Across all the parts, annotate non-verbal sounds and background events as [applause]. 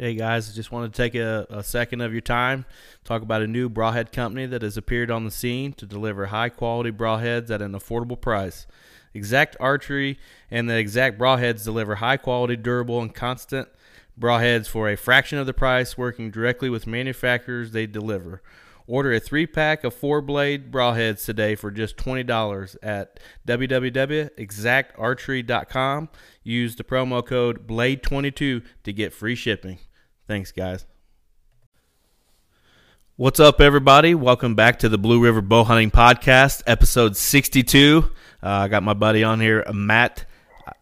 Hey guys, just wanted to take a, a, second of your time, talk about a new broadhead company that has appeared on the scene to deliver high quality broadheads at an affordable price. Exact Archery and the Exact Broadheads deliver high quality, durable, and constant broadheads for a fraction of the price, working directly with manufacturers they deliver. Order a three pack of four blade broadheads today for just $20 at www.exactarchery.com. Use the promo code BLADE22 to get free shipping. Thanks, guys. What's up, everybody? Welcome back to the Blue River Bow Hunting Podcast, episode 62. Uh, I got my buddy on here, Matt.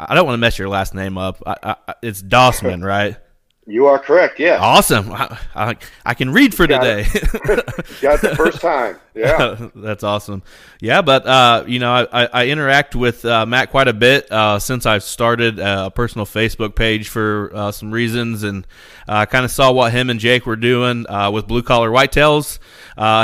I don't want to mess your last name up. I, I, it's Dausman, [laughs] right? You are correct. Yeah. Awesome. I, I, I can read for got today. [laughs] got the first time. [laughs] Yeah. [laughs] That's awesome. Yeah, but uh, you know, I, I interact with uh, Matt quite a bit uh, since I've started a personal Facebook page for uh, some reasons, and I uh, kind of saw what him and Jake were doing uh, with Blue Collar Whitetails.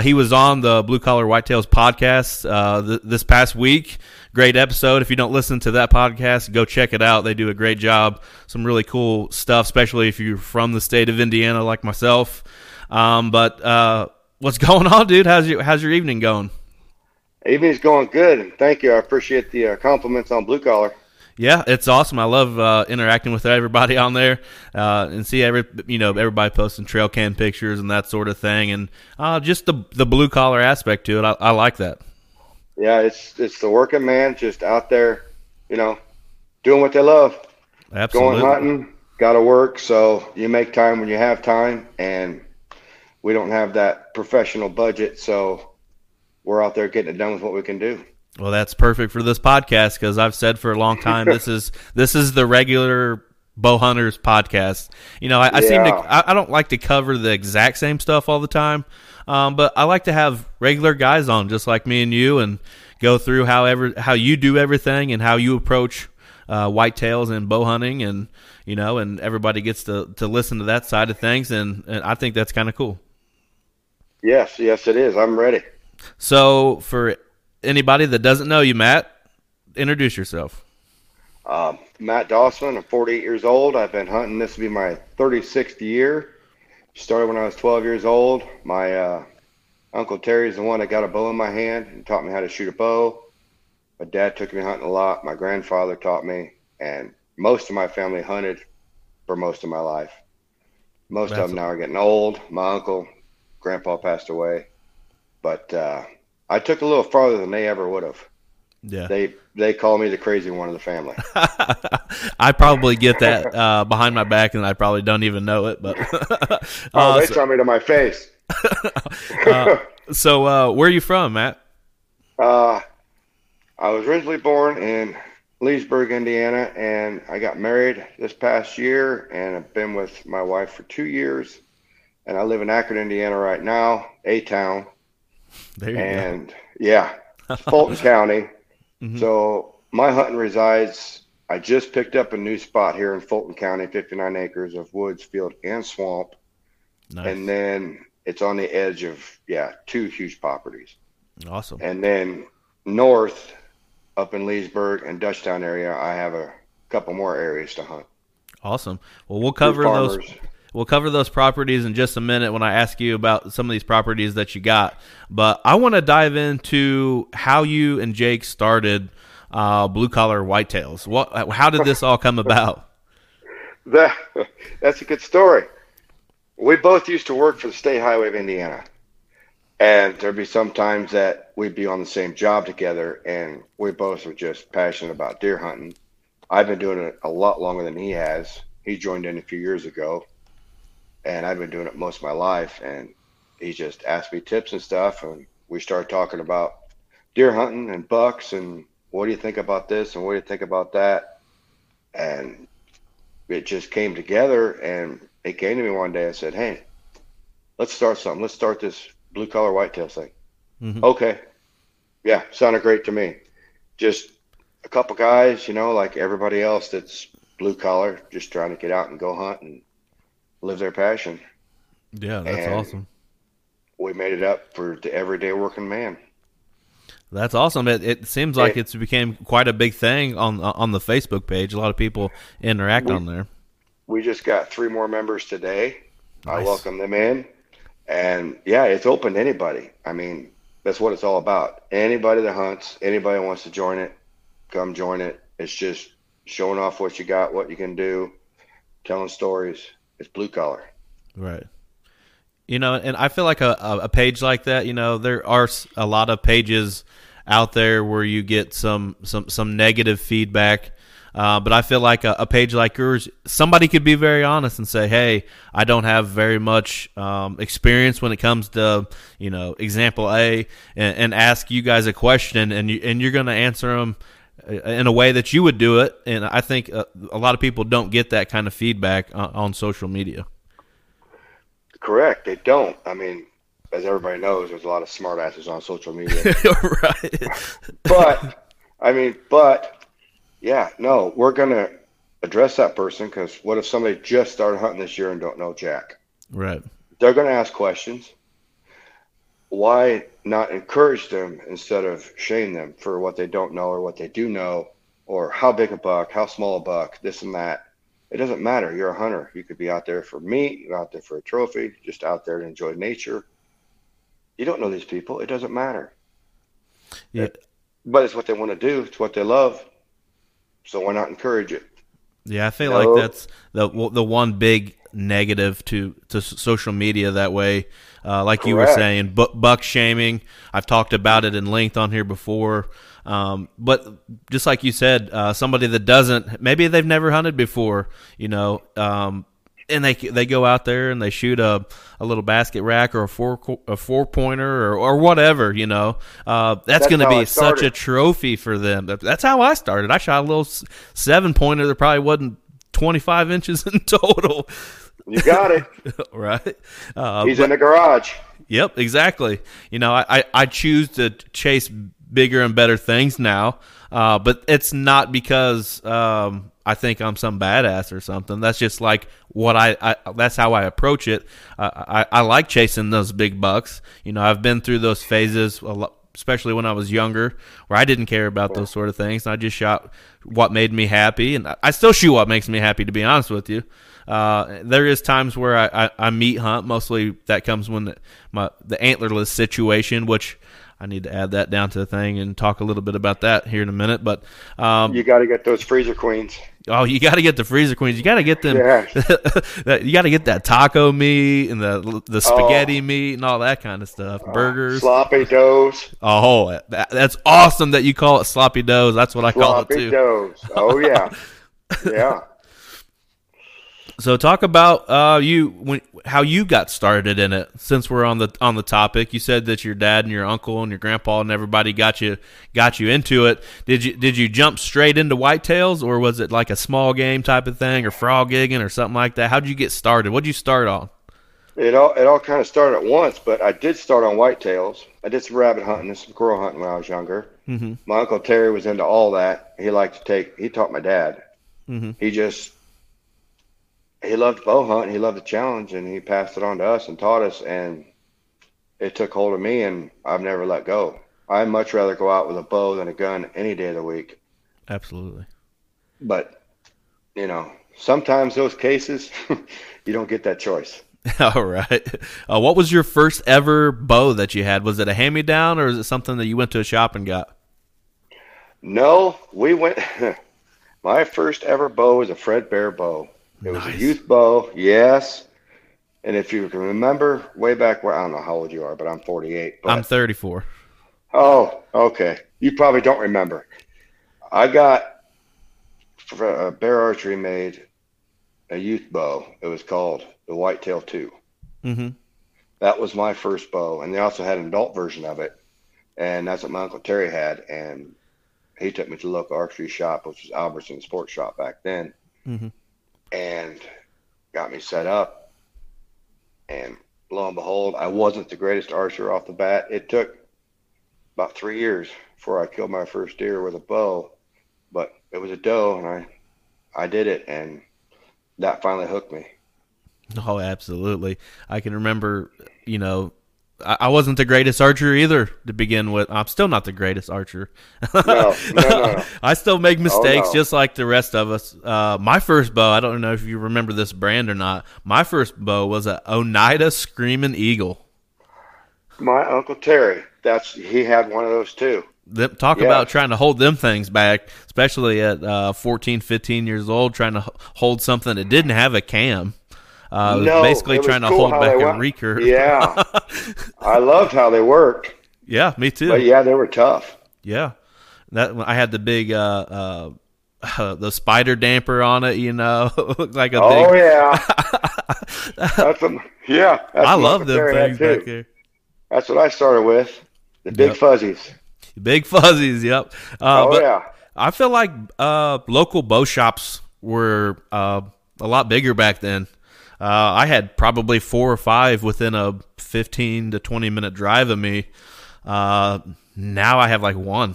he was on the Blue Collar Whitetails podcast th- this past week great episode. If you don't listen to that podcast, go check it out. They do a great job. Some really cool stuff, especially if you're from the state of Indiana like myself. Um, but uh, what's [laughs] going on, dude? How's your How's your evening going? Evening's going good, and thank you. I appreciate the uh, compliments on Blue Collar. Yeah, it's awesome. I love uh, interacting with everybody [laughs] on there uh, and see every you know everybody posting trail cam pictures and that sort of thing, and uh, just the the blue collar aspect to it. I, I like that yeah, it's it's the working man just out there, you know, doing what they love. Absolutely. Going hunting, got to work. So you make time when you have time, and we don't have that professional budget, so we're out there getting it done with what we can do. Well, that's perfect for this podcast because I've said for a long time this is [laughs] this is the regular bow hunters podcast. You know, I, I yeah. seem to I, I, don't like to cover the exact same stuff all the time. Um, but I like to have regular guys on, just like me and you, and go through how ever how you do everything and how you approach uh, whitetails and bow hunting, and you know, and everybody gets to to listen to that side of things, and, and I think that's kind of cool. Yes, yes, it is. I'm ready. So, for anybody that doesn't know you, Matt, introduce yourself. Um, Matt Dausman. I'm 48 years old. I've been hunting. This will be my 36th year. Started when I was 12 years old. My uh, Uncle Terry is the one that got a bow in my hand and taught me how to shoot a bow. My dad took me hunting a lot. My grandfather taught me, and most of my family hunted for most of my life. Most That's of them now are getting old. My uncle, grandpa passed away, but uh, I took a little farther than they ever would have. Yeah. They they call me the crazy one of the family. [laughs] I probably get that uh, behind my back, and I probably don't even know it. But [laughs] uh, oh, they so, tell me to my face. [laughs] uh, so, uh, where are you from, Matt? Uh, I was originally born in Leesburg, Indiana, and I got married this past year, and I've been with my wife for two years. And I live in Akron, Indiana, right now, a town. There you and go. yeah, Fulton County. Mm-hmm. So my hunting resides. I just picked up a new spot here in Fulton County, 59 acres of woods, field, and swamp. Nice. And then it's on the edge of yeah two huge properties. Awesome. And then north, up in Leesburg and Dutchtown area, I have a couple more areas to hunt. Awesome. Well, we'll cover those. We'll cover those properties in just a minute when I ask you about some of these properties that you got. But I want to dive into how you and Jake started uh, Blue Collar Whitetails. What? How did this all come about? [laughs] that, that's a good story. We both used to work for the State Highway of Indiana. And there'd be some times that we'd be on the same job together, and we both were just passionate about deer hunting. I've been doing it a lot longer than he has. He joined in a few years ago and I'd been doing it most of my life. And he just asked me tips and stuff, and we started talking about deer hunting and bucks and what do you think about this and what do you think about that, and it just came together. And it came to me one day. I said, "Hey, let's start something. Let's start this blue collar whitetail thing." Mm-hmm. Okay, yeah, sounded great to me. Just a couple guys, you know, like everybody else that's blue collar, just trying to get out and go hunt and live their passion. Yeah, that's and awesome. We made it up for the everyday working man. That's awesome. It, it seems like it's became quite a big thing on on the Facebook page. A lot of people interact we, on there. we just got three more members today. I welcome them in, and yeah, it's open to anybody. I mean, that's what it's all about. Anybody that hunts, anybody that wants to join it, come join it. It's just showing off what you got, what you can do, telling stories. It's blue collar. Right. You know, and I feel like a, a, page like that, you know, there are a lot of pages out there where you get some some some negative feedback. Uh, but I feel like a, a page like yours, somebody could be very honest and say, "Hey, I don't have very much um, experience when it comes to, you know, example A," and, and ask you guys a question, and you and you're going to answer them in a way that you would do it. And I think uh, a lot of people don't get that kind of feedback on, on social media. Correct. They don't. I mean, as everybody knows, there's a lot of smartasses on social media. [laughs] right. but I mean, but yeah, no, we're gonna address that person because what if somebody just started hunting this year and don't know Jack? Right. They're gonna ask questions. Why not encourage them instead of shame them for what they don't know or what they do know, or how big a buck, how small a buck, this and that. It doesn't matter. You're a hunter. You could be out there for meat. You're out there for a trophy. Just out there to enjoy nature. You don't know these people. It doesn't matter. Yeah. But it's what they want to do. It's what they love. So why not encourage it? Yeah, I feel No. like that's the the one big negative to to social media that way. Uh, like you were saying, bu- buck shaming. I've talked about it in length on here before. Um, but just like you said, uh, somebody that doesn't, maybe they've never hunted before, you know, um, and they they go out there and they shoot a, a little basket rack or a four a four pointer or, or whatever, you know. Uh, that's, That's going to be such a trophy for them. That's how I started. I shot a little seven pointer that probably wasn't 25 inches in [laughs] total. You got it. [laughs] right? Uh, He's in the garage. Yep, exactly. You know, I, I, I choose to chase bigger and better things now, uh, but it's not because um, I think I'm some badass or something. That's just like what I, I that's how I approach it. Uh, I, I like chasing those big bucks. You know, I've been through those phases a lot. Especially when I was younger, where I didn't care about those sort of things. I just shot what made me happy, and I still shoot what makes me happy. To be honest with you, uh, there is times where I, I, I meat hunt. Mostly that comes when the, my the antlerless situation, which I need to add that down to the thing and talk a little bit about that here in a minute. But um, You got to get those freezer queens. oh, you got to get the freezer queens. You got to get them. Yeah. [laughs] you got to get that taco meat and the the spaghetti meat and all that kind of stuff. Burgers. Sloppy doughs. Oh, that, that's awesome that you call it sloppy doughs. That's what I call it Sloppy too. doughs. Oh yeah. [laughs] yeah. So talk about uh, you when how you got started in it. Since we're on the on the topic, you said that your dad and your uncle and your grandpa and everybody got you got you into it. Did you did you jump straight into whitetails or was it like a small game type of thing or frog gigging or something like that? How did you get started? What did you start on? It all it all kind of started at once, but I did start on whitetails. I did some rabbit hunting and some squirrel hunting when I was younger. Mhm. My uncle Terry was into all that. He liked to take. He taught my dad. Mhm. He just he loved bow hunting. He loved the challenge, and he passed it on to us and taught us. And it took hold of me, and I've never let go. I'd much rather go out with a bow than a gun any day of the week. Absolutely. But you know, sometimes those cases [laughs] you don't get that choice. [laughs] All right. Uh, what was your first ever bow that you had? Was it a hand me down or is it something that you went to a shop and got? No, we went. [laughs] My first ever bow was a Fred Bear bow. It was Nice. a youth bow, yes. And if you can remember, way back where I don't know how old you are, but I'm 48. But, I'm 34. oh, okay. You probably don't remember. I got for, uh, Bear Archery made a youth bow. It was called the Whitetail Two. Mm-hmm. That was my first bow, and they also had an adult version of it, and that's what my uncle Terry had. And he took me to the local archery shop, which was Albertson Sports Shop back then, Mhm. And got me set up. And lo and behold, I wasn't the greatest archer off the bat. It took about three years before I killed my first deer with a bow, but it was a doe, and I, I did it, and that finally hooked me. Oh, absolutely. I can remember, you know, I wasn't the greatest archer either to begin with. I'm still not the greatest archer. No, no, [laughs] no. I still make mistakes no. just like the rest of us. Uh, my first bow, I don't know if you remember this brand or not. My first bow was a Oneida Screaming Eagle. My uncle Terry, that's he had one of those too. Them, talk Yeah. about trying to hold them things back, especially at uh, 14, 15 years old, trying to hold something that didn't have a cam. Uh, no, basically trying to cool hold back a recurve. Yeah, [laughs] I loved how they worked, yeah, me too. but yeah, they were tough. Yeah, that I had the big uh, uh, [laughs] the spider damper on it. You know, [laughs] looked like a Oh big. yeah, that's a, yeah. That's I love them things back there. That's what I started with. The big Yep. fuzzies. Big fuzzies. Yep. Uh, oh but yeah. I feel like uh, local bow shops were uh, a lot bigger back then. Uh, I had probably four or five within a fifteen to twenty minute drive of me. Uh, now I have like one.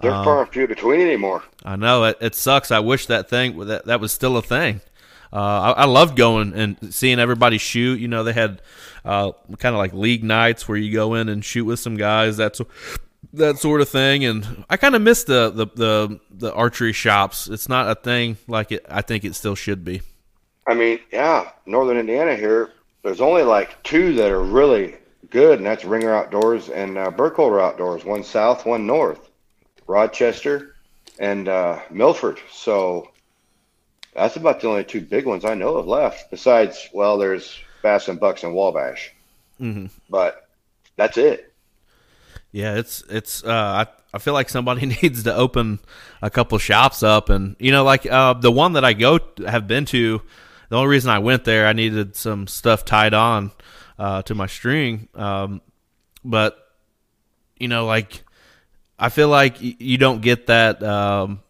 They're Um, far and few between anymore. I know it, it sucks. I wish that thing that that was still a thing. Uh, I, I loved going and seeing everybody shoot. You know, they had uh, kind of like league nights where you go in and shoot with some guys. That's that sort of thing. And I kind of miss the, the the the archery shops. It's not a thing like it. I think it still should be. I mean, yeah, Northern Indiana here. There's only like two that are really good, and that's Ringer Outdoors and uh, Burkholder Outdoors. One south, one north. Rochester and uh, Milford. So that's about the only two big ones I know of left. Besides, well, there's Bass and Bucks and Wabash, Mhm. but that's it. Yeah, it's it's. Uh, I I feel like somebody [laughs] needs to open a couple shops up, and you know, like uh, the one that I go have been to. The only reason I went there, I needed some stuff tied on uh, to my string, um, but you know, like I feel like you don't get that um,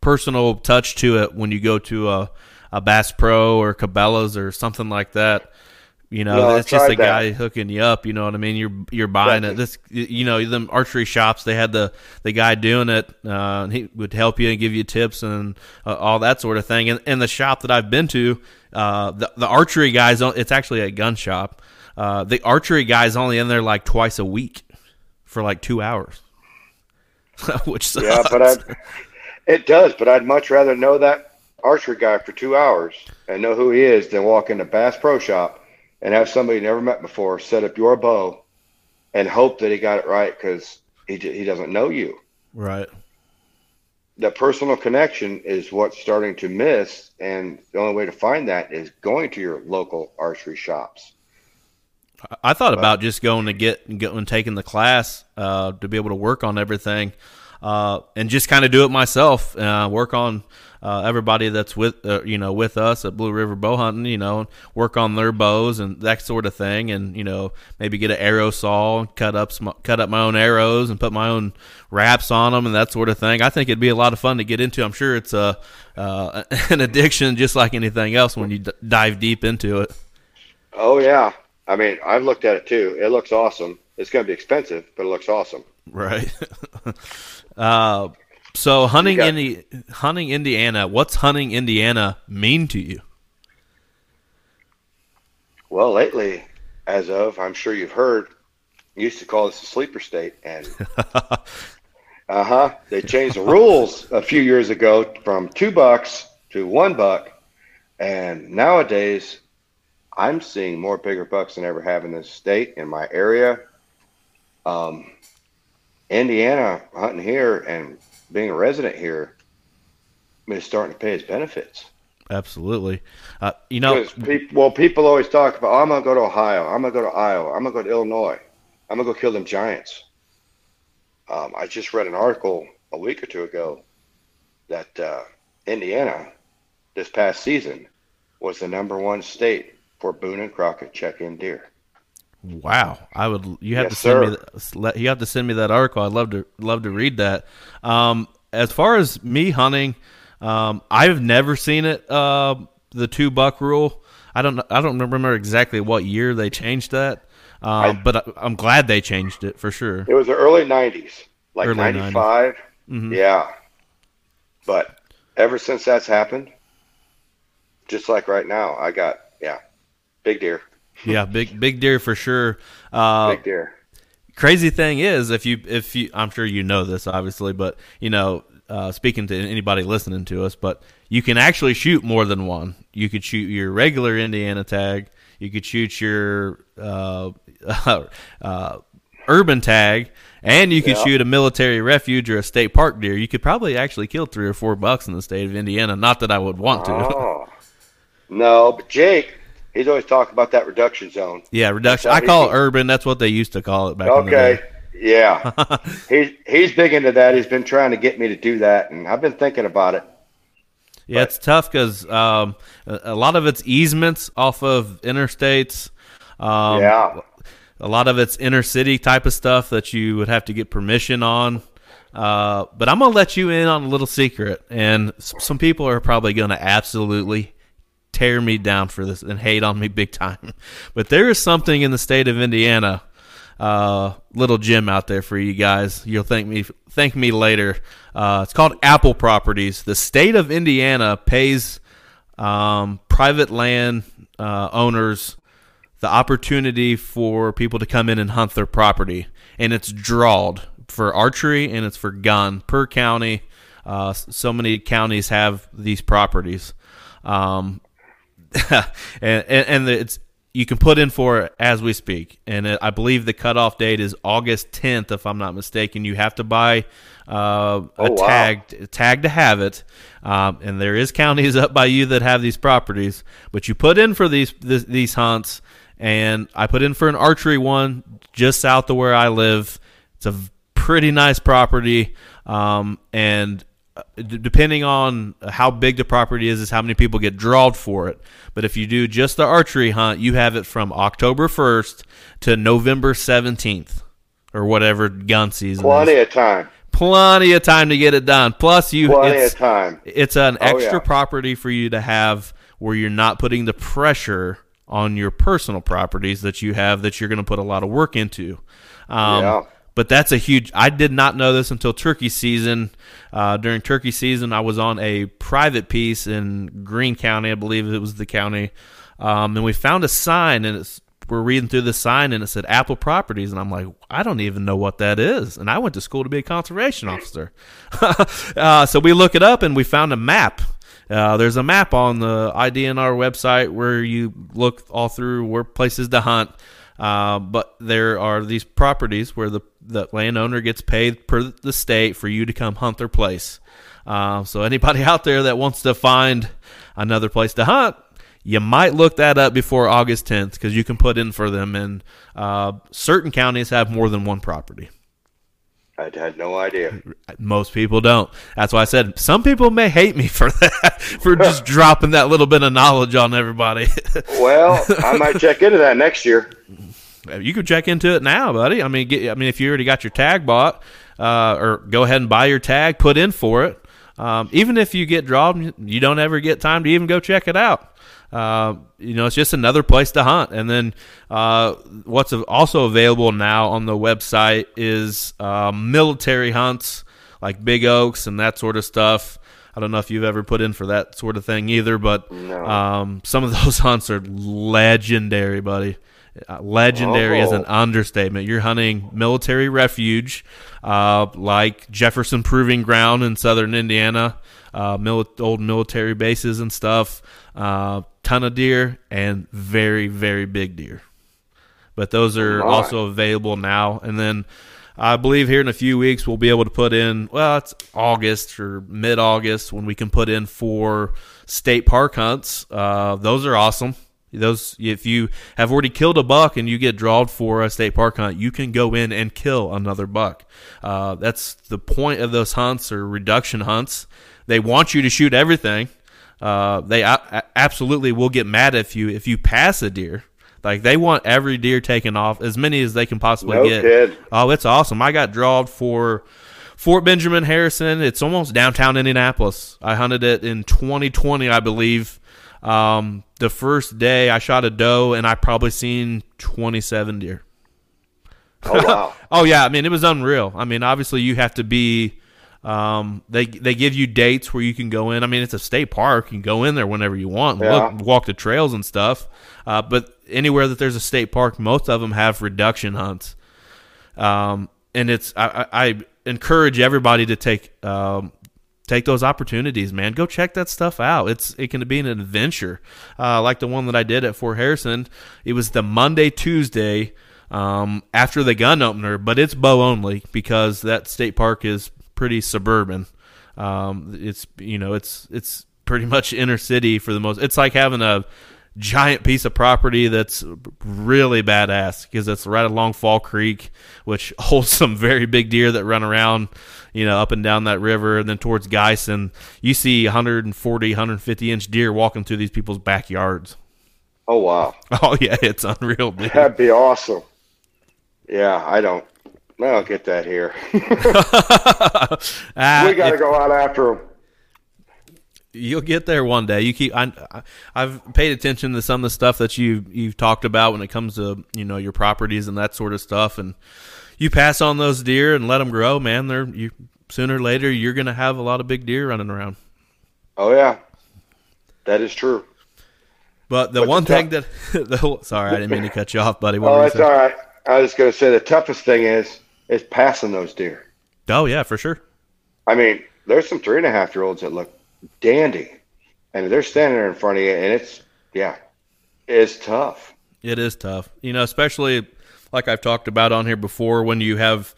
personal touch to it when you go to a a Bass Pro or Cabela's or something like that. You know, No, just a that. guy hooking you up. You know what I mean? You're you're buying it. This, you know, them archery shops. They had the the guy doing it. Uh, and he would help you and give you tips and uh, all that sort of thing. And, and the shop that I've been to, uh, the the archery guys. It's actually a gun shop. Uh, the archery guy's only in there like twice a week for like two hours, [laughs] which sucks. Yeah, but I, it does. But I'd much rather know that archery guy for two hours and know who he is than walk into Bass Pro Shop and have somebody you never met before set up your bow and hope that he got it right because he he doesn't know you. right. The personal connection is what's starting to miss, and the only way to find that is going to your local archery shops. I thought about just going to get going and taking the class uh, to be able to work on everything, uh, and just kind of do it myself. Uh, work on uh, everybody that's with uh, you know with us at Blue River Bow Hunting. You know, work on their bows and that sort of thing, and you know maybe get an arrow saw, and cut up some, cut up my own arrows, and put my own wraps on them and that sort of thing. I think it'd be a lot of fun to get into. I'm sure it's a uh, [laughs] an addiction just like anything else when you d- dive deep into it. Oh yeah, I mean I've looked at it too. It looks awesome. It's going to be expensive, but it looks awesome. Right. [laughs] uh, so hunting got- Indi- hunting Indiana. What's hunting Indiana mean to you? Well, lately, as of I'm sure you've heard, used to call this a sleeper state, and [laughs] uh huh, they changed the rules a few years ago from two bucks to one buck, and nowadays, I'm seeing more bigger bucks than I ever have in this state in my area. Um, Indiana hunting here and being a resident here is starting to pay its benefits. Absolutely. Uh, you know, well, people always talk about, oh, I'm gonna go to Ohio, I'm gonna go to Iowa, I'm gonna go to Illinois, I'm gonna go kill them giants. Um, I just read an article a week or two ago that uh, Indiana, this past season, was the number one state for Boone and Crockett check-in deer. Wow. I would. You have Yes, to send me. sir. That, let- you have to send me that article. I'd love to love to read that. Um, as far as me hunting, um, I've never seen it. Uh, the two buck rule. I don't. know- I don't remember exactly what year they changed that. Um, I- but I, I'm glad they changed it for sure. It was the early '90s, like Early 90s. '95. Mhm. Yeah, but ever since that's happened, just like right now, I got yeah, big deer. Yeah, big big deer for sure. Uh, Big deer. crazy thing is if you if you i'm sure you know this obviously but you know uh, speaking to anybody listening to us but you can actually shoot more than one you could shoot your regular indiana tag you could shoot your uh, [laughs] uh, urban tag and you could Yeah. shoot a military refuge or a state park deer you could probably actually kill three or four bucks in the state of indiana not that i would want to Oh. No, but Jake, he's always talking about that reduction zone. yeah reduction i call it urban that's what they used to call it back in the Okay. Yeah. [laughs] he's he's big into that. He's been trying to get me to do that, and I've been thinking about it. Yeah, it's tough because um, a, a lot of it's easements off of interstates. Um, Yeah. A lot of it's inner city type of stuff that you would have to get permission on. Uh, but I'm gonna let you in on a little secret, and some people are probably gonna absolutely tear me down for this and hate on me big time. [laughs] But there is something in the state of Indiana, uh, little gem out there for you guys. You'll thank me thank me later. Uh, it's called Apple Properties. The state of Indiana pays um, private land uh, owners the opportunity for people to come in and hunt their property, and it's drawed for archery and it's for gun per county. Uh, so many counties have these properties, um, [laughs] and and, and it's you can put in for it as we speak, and I believe the cutoff date is August 10th, if I'm not mistaken. You have to buy uh, a Oh, wow. tag tag to have it, um, and there is counties [laughs] up by you that have these properties. But you put in for these this, these hunts, and I put in for an archery one just south of where I live. It's a pretty nice property, um, and depending on how big the property is, is how many people get drawed for it. But if you do just the archery hunt, you have it from October 1st to November 17th, or whatever gun season. Plenty is. of time. Plenty of time to get it done. Plus, you Plenty it's, of time. it's an Oh, extra yeah. property for you to have where you're not putting the pressure on your personal properties that you have that you're going to put a lot of work into. Um, Yeah. But that's a huge. I did not know this until turkey season. Uh, during turkey season, I was on a private piece in Greene County, I believe it was the county, um, and we found a sign, and it's we're reading through the sign, and it said Apple Properties, and I'm like, I don't even know what that is, and I went to school to be a conservation officer. [laughs] uh, so we look it up, and we found a map. Uh, there's a map on the IDNR website where you look all through where places to hunt. Uh, but there are these properties where the, the landowner gets paid per the state for you to come hunt their place. Uh, so anybody [laughs] out there that wants to find another place to hunt, you might look that up before August 10th because you can put in for them. And uh, certain counties have more than one property. I had no idea. Most people don't. That's why I said some people may hate me [laughs] for that, for just dropping that little bit of knowledge on everybody. [laughs] Well, I might check into that next year. You could check into it now, buddy. I mean, get, I mean, if you already got your tag bought, uh, or go ahead and buy your tag, put in for it. Um, even if you get drawn, you don't ever get time to even go check it out. Uh, you know, it's just another place to hunt. And then uh, what's also available now on the website is uh, military hunts, like big oaks and that sort of stuff. I don't know if you've ever put in for that sort of thing either, but No. um, some of [laughs] those hunts are legendary, buddy. Uh, legendary is an Oh. understatement. You're hunting military refuge, uh, like Jefferson Proving Ground in southern Indiana, uh, mil- old military bases and stuff. Uh, ton of deer and very, very big deer. But those are also available now. And then I believe here in a few weeks we'll be able to put in. Well, it's August or mid August when we can put in for state park hunts. Uh, those are awesome. Those if you have already killed a buck and you get drawed for a state park hunt, you can go in and kill another buck. Uh, that's the point of those hunts or reduction hunts. They want you to shoot everything. Uh, they a- absolutely will get mad if you if you pass a deer. Like they want every deer taken off, as many as they can possibly No get. kid. Oh, it's awesome! I got drawed for Fort Benjamin Harrison. It's almost downtown Indianapolis. I hunted it in 2020, I believe. Um, the first day I shot a doe, and I probably seen 27 deer. Oh wow. [laughs] Oh yeah, I mean it was unreal. I mean obviously you have to be Um, they they give you dates where you can go in. I mean, it's a state park. You can go in there whenever you want, and Yeah. look, walk the trails and stuff. Uh, but anywhere that there's a state park, most of them have reduction hunts. Um, and it's I, I I encourage everybody to take um, take those opportunities, man. Go check that stuff out. It's it can be an adventure, uh, like the one that I did at Fort Harrison. It was the Monday Tuesday um, after the gun opener, but it's bow only because that state park is pretty suburban. Um, it's you know it's it's pretty much inner city for the most. It's like having a giant piece of property that's really badass because it's right along Fall Creek, which [laughs] holds some very big deer that run around, you know, up and down that river. And then towards Geisen, you see 140, 150 inch deer walking through these people's backyards. Oh wow, [laughs] Oh yeah, it's unreal, dude. that'd be awesome. Yeah, I don't. I don't get that here. [laughs] Ah, we got to go out after them. You'll get there one day. You keep. I, I- I've paid attention to some of the stuff that you you've talked about when it comes to you know your properties and that sort of stuff, and you pass on those deer and let them grow, man. They're you sooner or later you're gonna have a lot of big deer running around. Oh yeah, that is true. But the But the one tough- thing that [laughs] the sorry, I didn't mean to cut you off, buddy. What Oh, that's all right. I was going to say the toughest thing is is passing those deer. Oh yeah, for sure. I mean, there's some three and a half year olds that look dandy, and they're standing there in front of you, and it's yeah, it's tough. It is tough, you know, especially like I've talked about on here before when you have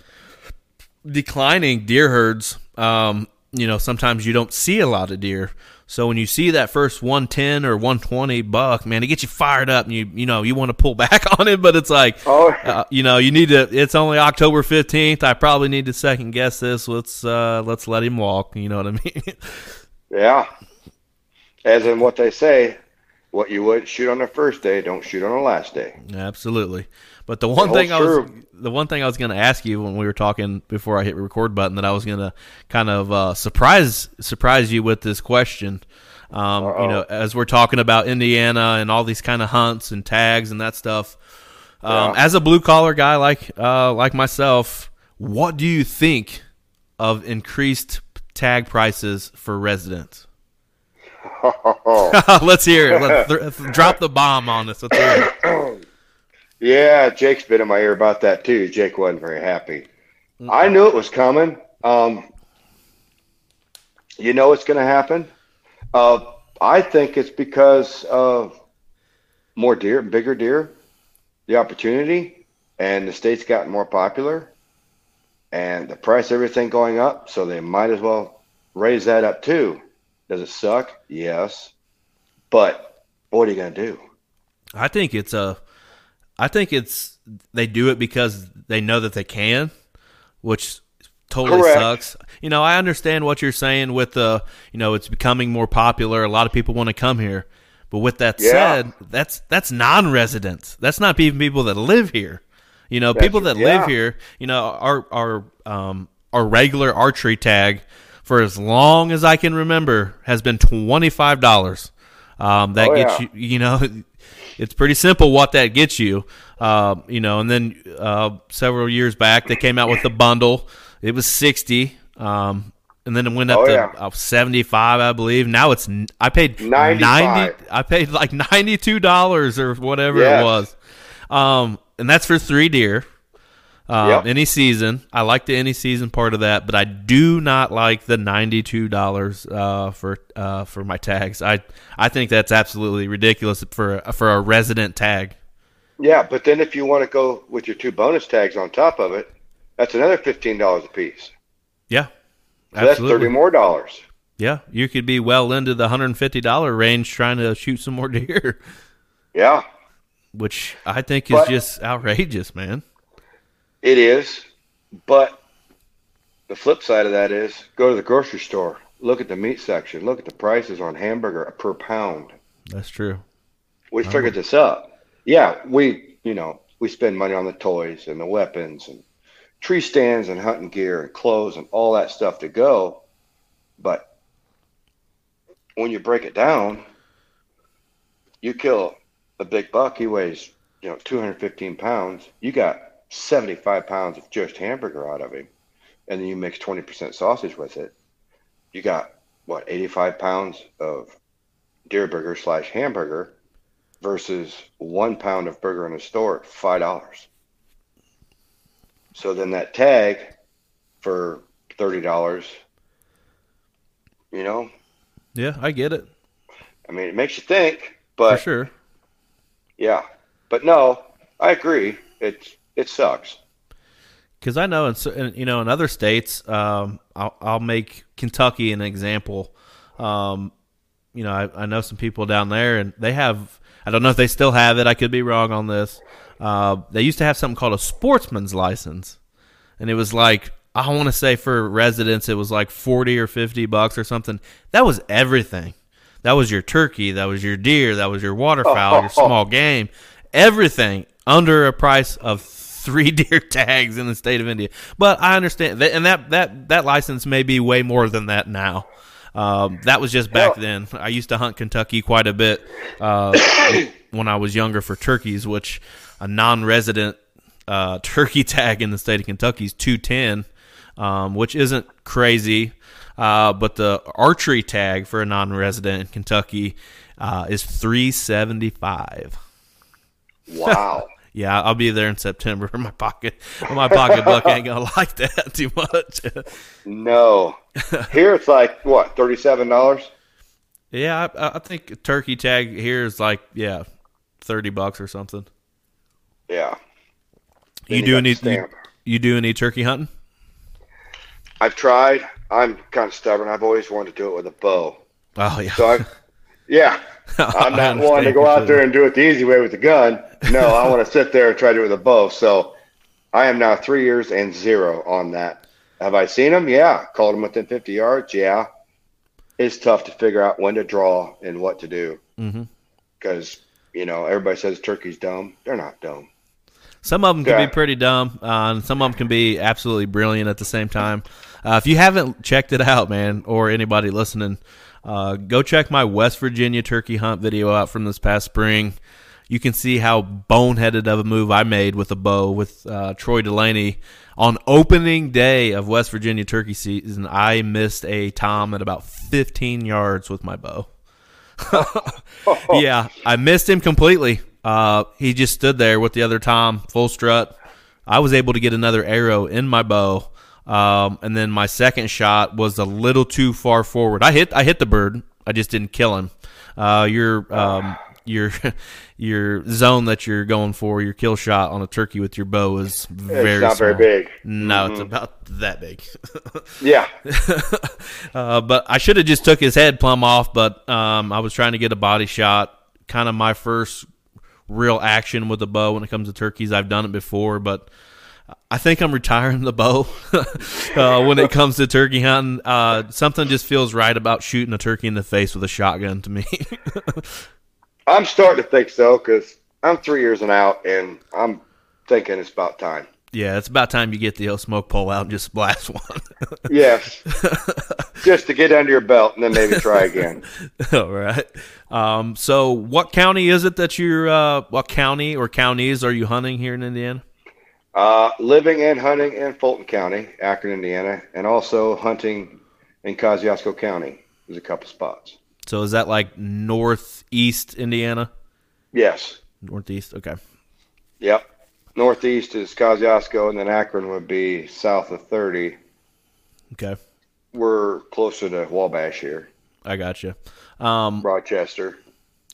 declining deer herds. Um, you know, sometimes you don't see a lot of deer. So when you see that first 110 or 120 buck, man, it gets you fired up, and you you know you want to pull [laughs] back on it, but it's like, Oh, uh, you know, you need to. It's only October 15th. I probably need to second guess this. Let's uh, let's let him walk. You know what I [laughs] mean? yeah. As in what they say, what you would shoot on the first day, don't shoot on the last day. Absolutely. But the one thing I was the one thing I was going to ask you when we were talking before I hit record button that I was going to kind of uh, surprise surprise you with this question. Um, you know, as we're talking about Indiana and all these kind of hunts and tags and that stuff. Um, Yeah. As a blue collar guy like uh, like myself, what do you think of increased tag prices for residents? [laughs] [laughs] Let's hear it. Let's th- drop the bomb on us. Let's hear it. [laughs] yeah, Jake's been in my ear about that too. Jake wasn't very happy. I knew it was coming. Um, you know it's going to happen. Uh, I think it's because of more deer, bigger deer, the opportunity, and the state's gotten more popular, and the price of everything going up. So they might as well raise that up too. Does it suck? Yes, but what are you going to do? I think it's a. I think it's they do it because they know that they can, which totally Correct. sucks. You know, I understand what you're saying with the, you know, it's becoming more popular. A lot of people want to come here, but with that Yeah. said, that's that's non-residents. That's not even people that live here. You know, people that yeah. live here. You know, our our um our regular archery tag for as long as I can remember has been twenty five dollars. Um, that Oh, gets yeah. you. You know, it's pretty simple what that gets you. Um, you know, and then uh, several years back they came out with the bundle. It was sixty, um, and then it went up Oh, to yeah. uh, seventy five, I believe. Now it's I paid 95. ninety. I paid like ninety two dollars or whatever it was, um, and that's for three deer. Um, Yep. Any season, I like the any season part of that, but I do not like the ninety two dollars uh, for uh, for my tags. I I think that's absolutely ridiculous for for a resident tag. Yeah, but then if you want to go with your two bonus tags on top of it, that's another fifteen dollars a piece. Yeah, So that's thirty more dollars. Yeah, you could be well into the hundred and fifty dollar range trying to shoot some more deer, Yeah, which I think is But- just outrageous, man. It is. But the flip side of that is go to the grocery store, look at the meat section, look at the prices on hamburger per pound. That's true. We figured this up. Yeah, we you know we spend money on the toys and the weapons and tree stands and hunting gear and clothes and all that stuff to go, but when you break it down, you kill a big buck. He weighs you know 215 pounds. You got 75 pounds of just hamburger out of him. and then you mix 20% sausage with it, you got what 85 pounds of deer burger slash hamburger versus one pound of burger in a store at five dollars. So then that tag for thirty dollars, you know, Yeah, I get it I mean, it makes you think, but for sure. yeah, but no, I agree. It it sucks. Because I know in, you know in other states, um, I'll, I'll make Kentucky an example. Um, you know, I, I know some people down there, and they have. I don't know if they still have it. I could be wrong on this. Uh, they used to have something called a sportsman's license, and it was like I want to say for residents, it was like forty or fifty bucks or something. That was everything. That was your turkey. That was your deer. That was your waterfowl. your [laughs] small game. Everything under a price of three [laughs] deer tags in the state of India. But I understand, that, and that that that license may be way more than that now. Um, that was just back then. I used to hunt Kentucky quite a bit uh, [coughs] when I was younger for turkeys, which a non-resident uh, [laughs] turkey tag in the state of Kentucky is two ten, um, which isn't crazy. Uh, but the archery tag for a non-resident in Kentucky uh, is three seventy five. Wow. [laughs] Yeah, I'll be there in September. [laughs] My pocket, my pocketbook ain't gonna [laughs] like that too much. no, here it's like what thirty seven dollars. yeah, I, I think a turkey tag here is like yeah, thirty bucks or something. Yeah. you Then you do any you, you do any turkey hunting? I've tried. I'm kind of stubborn. I've always wanted to do it with a bow. Oh yeah, So I, [laughs] yeah, [laughs] I'm not one to go out there and do it the easy way with the gun. No, I want to [laughs] sit there and try to do it with a bow. So I am now three years and zero on that. Have I seen them? Yeah. Called them within 50 yards? Yeah. It's tough to figure out when to draw and what to do mm-hmm because, you know, everybody says turkey's dumb. They're not dumb. Some of them can Yeah. be pretty dumb, uh, and some of them can be absolutely brilliant at the same time. Uh, if you haven't checked it out, man, or anybody listening, uh, go check my West Virginia turkey hunt video out from this past spring. You can see how boneheaded of a move I made with a bow with uh, Troy Delaney on opening day of West Virginia turkey season. I missed a tom at about 15 yards with my bow. [laughs] yeah, I missed him completely. Uh, he just stood there with the other Tom, full strut. I was able to get another arrow in my bow, um, and then my second shot was a little too far forward. I hit, I hit the bird. I just didn't kill him. Uh, your, um, your, [laughs] your zone that you're going for, your kill shot on a turkey with your bow is very it's not small. very big. No, it's about that big. [laughs] Yeah. [laughs] Uh, but I should have just took his head plumb off. But um, I was trying to get a body shot. Kind of my first real action with a bow when it comes to turkeys. I've done it before, but I think I'm retiring the bow [laughs] uh, when it comes to turkey hunting. Uh, something just feels right about shooting a turkey in the face with a shotgun to me. [laughs] I'm starting to think so because I'm three years and out, and I'm thinking it's about time. yeah, it's about time you get the old smoke pole out and just blast one. [laughs] Yes. Just to get under your belt and then maybe try again. All right. Um, so, what county is it that you're? Uh, what county or counties are you hunting here in Indiana? Uh, living and hunting in Fulton County, Akron, Indiana, and also hunting in Kosciusko County. There's a couple spots. So, is that like northeast Indiana? Yes. Northeast. Okay. Yep. Northeast is Kosciusko, and then Akron would be south of 30. Okay. We're closer to Wabash here, I got you. Um, Rochester.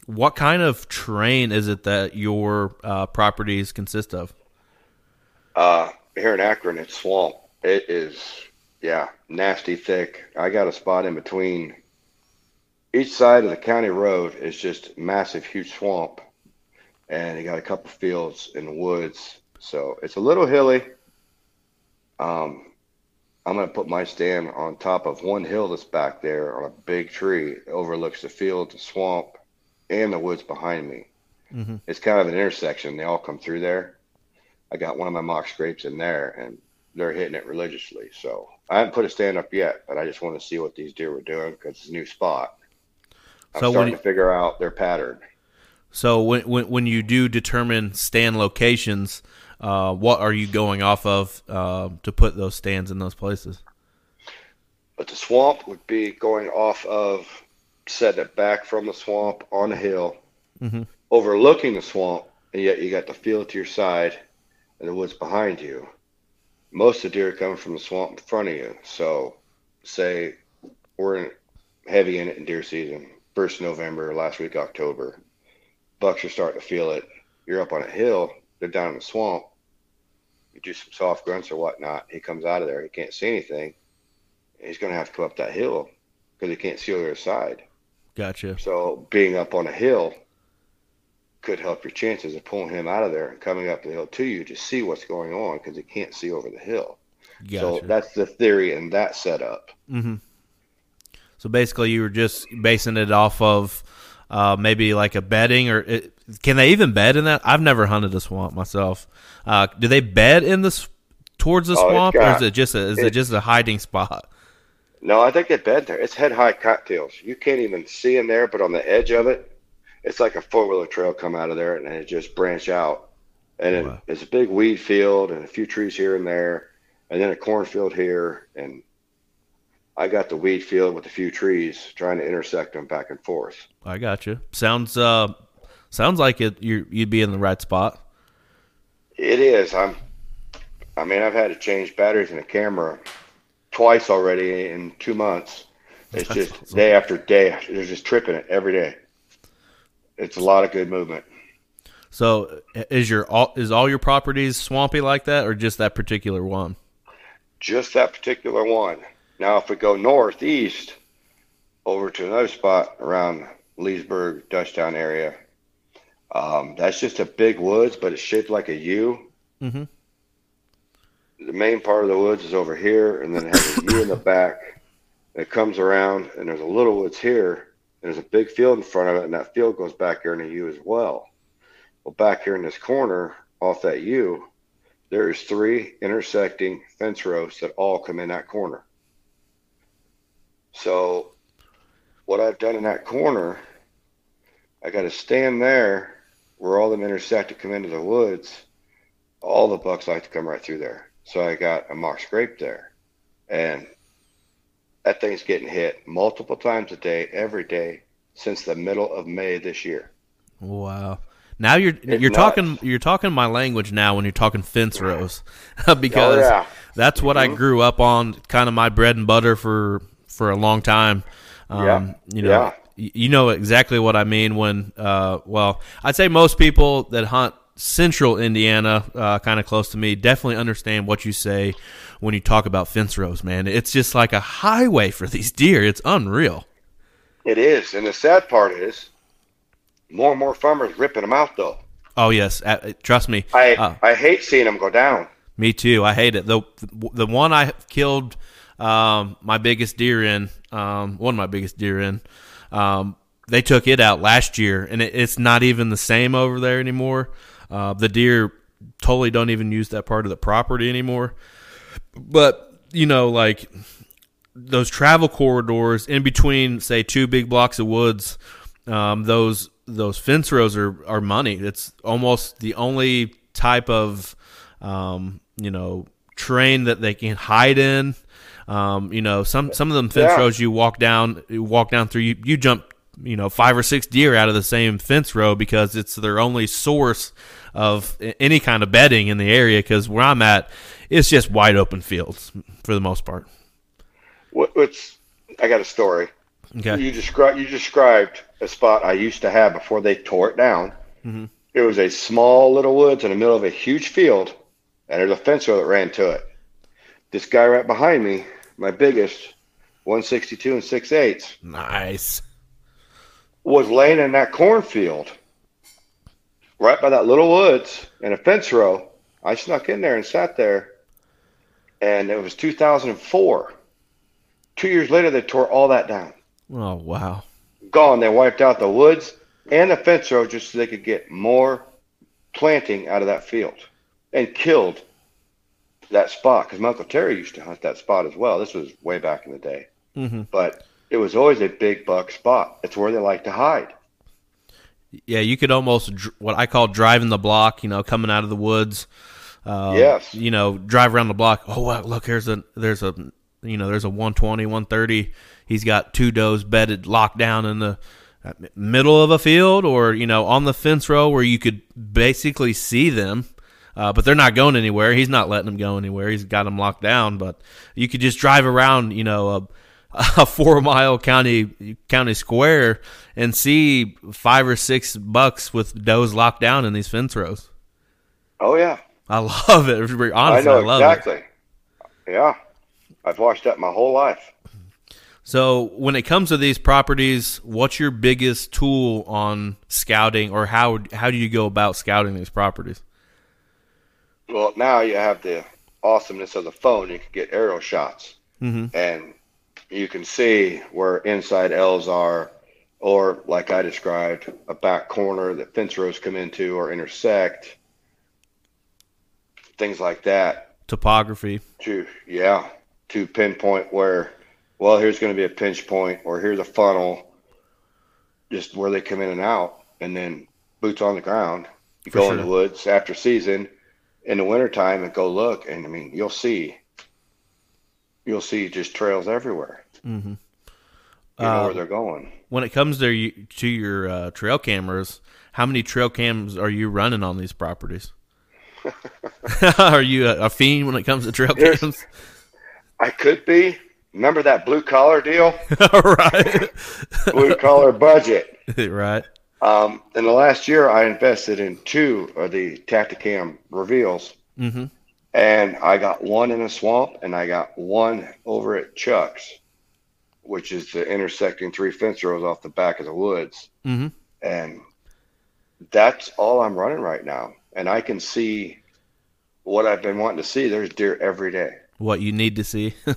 what kind of terrain is it that your uh, properties consist of? Uh, here in Akron, it's swamp. It is, yeah, nasty thick. I got a spot in between. Each side of the county road is just massive, huge swamp, and you got a couple fields in the woods. So it's a little hilly. Um, I'm gonna put my stand on top of one hill that's back there on a big tree. It overlooks the field, the swamp, and the woods behind me. Mhm. It's kind of an intersection. They all come through there. I got one of my mock scrapes in there, and they're hitting it religiously. So I haven't put a stand up yet, but I just want to see what these deer were doing because it's a new spot. I'm So when starting you- to figure out their pattern. So when when when you do determine stand locations, uh, what are you going off of uh, to put those stands in those places? But the swamp would be going off of setting it back from the swamp on a hill, Mhm. overlooking the swamp, and yet you got the field to your side and the woods behind you. Most of the deer come from the swamp in front of you. So, say we're in, heavy in it in deer season, first November, last week October. Bucks are starting to feel it. You're up on a hill, they're down in the swamp. You do some soft grunts or whatnot. He comes out of there, he can't see anything. He's going to have to come up that hill because he can't see the other side. Gotcha. So being up on a hill could help your chances of pulling him out of there and coming up the hill to you to see what's going on because he can't see over the hill. So that's the theory in that setup. hmm So basically, you were just basing it off of uh, maybe like a bedding, or it, can they even bed in that? I've never hunted a swamp myself. Uh, do they bed in this towards the Oh, swamp, or is it just a, is it it- just a hiding spot? No, I think they bed there. It's head high cattails. You can't even see in there, but on the edge of it, it's like a four wheeler trail come out of there and it just branch out. And it, Wow. it's a big weed field and a few trees here and there, and then a cornfield here. And I got the weed field with a few trees trying to intersect them back and forth. I got you. Sounds uh, sounds like it. You you'd be in the right spot. It is. I'm. I mean, I've had to change batteries in the camera twice already in two months. It's That's just awesome. day after day. They're just tripping it every day. It's a lot of good movement. So is your all is all your properties swampy like that, or just that particular one? Just that particular one. Now, if we go northeast over to another spot around Leesburg, Dutchtown area, um, that's just a big woods, but it's shaped like a U. Mm-hmm. the main part of the woods is over here, and then it has a U in the back. It comes around, and there's a little woods here. There's a big field in front of it, and that field goes back here in a U as well. Well, back here in this corner, off that U, there is three intersecting fence rows that all come in that corner. So, what I've done in that corner, I got to stand there where all them intersect to come into the woods all the bucks like to come right through there. So I got a mock scrape there. And that thing's getting hit multiple times a day, every day, since the middle of May this year. Wow. Now you're It's you're nuts. talking you're talking my language now when you're talking fence rows [laughs] because Oh, yeah. that's what I Mhm. grew up on, kind of my bread and butter for for a long time. Um, Yeah. You know, Yeah. you know exactly what I mean when. Uh, well, I'd say most people that hunt central Indiana, uh, kind of close to me, definitely understand what you say when you talk about fence rows. Man, it's just like a highway for these deer. It's unreal. It is. And the sad part is, more and more farmers ripping them out, though. Oh yes, uh, trust me. I, Uh, I hate seeing them go down. Me too. I hate it. The the one I killed um, my biggest deer in, um, one of my biggest deer in, um, they took it out last year, and it, it's not even the same over there anymore. Uh, the deer totally don't even use that part of the property anymore. But you know, like those travel corridors in between, say, two big blocks of woods, um, those those fence rows are, are money. It's almost the only type of um, you know terrain that they can hide in. Um, you know, some some of them fence Yeah. rows you walk down, you walk down through, you, you jump, you know, five or six deer out of the same fence row because it's their only source of any kind of bedding in the area. Because where I'm at, it's just wide open fields for the most part. What's, I got a story. Okay. You described you described a spot I used to have before they tore it down. Mhm. It was a small little woods in the middle of a huge field, and there's a fence row that ran to it. This guy right behind me, my biggest, 162 and 6 eighths, Nice. was laying in that cornfield, right by that little woods in a fence row. I snuck in there and sat there, and it was 2004. Two years later, they tore all that down. Oh wow. gone. They wiped out the woods and the fence row just so they could get more planting out of that field and killed that spot because my Uncle Terry used to hunt that spot as well. This was way back in the day, hmm but it was always a big buck spot. It's where they like to hide. Yeah, you could almost dr- what I call driving the block. You know, coming out of the woods. Uh, Yes. You know, drive around the block. Oh, wow, look, there's a there's a you know there's a 120, 130. He's got two does bedded, locked down in the uh, middle of a field, or you know on the fence row where you could basically see them. Uh, but they're not going anywhere. He's not letting them go anywhere. He's got them locked down. But you could just drive around, you know, a, a four mile county county square and see five or six bucks with does locked down in these fence rows. Oh yeah, I love it. Honestly, I know love it. exactly. Yeah, I've watched that my whole life. So, when it comes to these properties, what's your biggest tool on scouting, or how how do you go about scouting these properties? Well, now you have the awesomeness of the phone. You can get aerial shots, mm-hmm. and you can see where inside L's are, or like I described, a back corner that fence rows come into or intersect. Things like that. Topography. To yeah, to pinpoint where. Well, here's going to be a pinch point, or here's a funnel. Just where they come in and out, and then boots on the ground. You For go in the woods after season in the wintertime and go look and I mean you'll see you'll see just trails everywhere. Mm-hmm. You know Uh, where they're going. When it comes to to your uh, trail cameras, how many trail cams are you running on these properties? [laughs] are you a, a fiend when it comes to trail There's- cams? I could be. Remember that blue collar deal? [laughs] right, [laughs] blue collar budget. right. Um, in the last year, I invested in two of the Tactacam reveals, Mm-hmm. And I got one in a swamp, and I got one over at Chuck's, which is the intersecting three fence rows off the back of the woods. Mm-hmm. and that's all I'm running right now. And I can see what I've been wanting to see. There's deer every day. What you need to see. [laughs]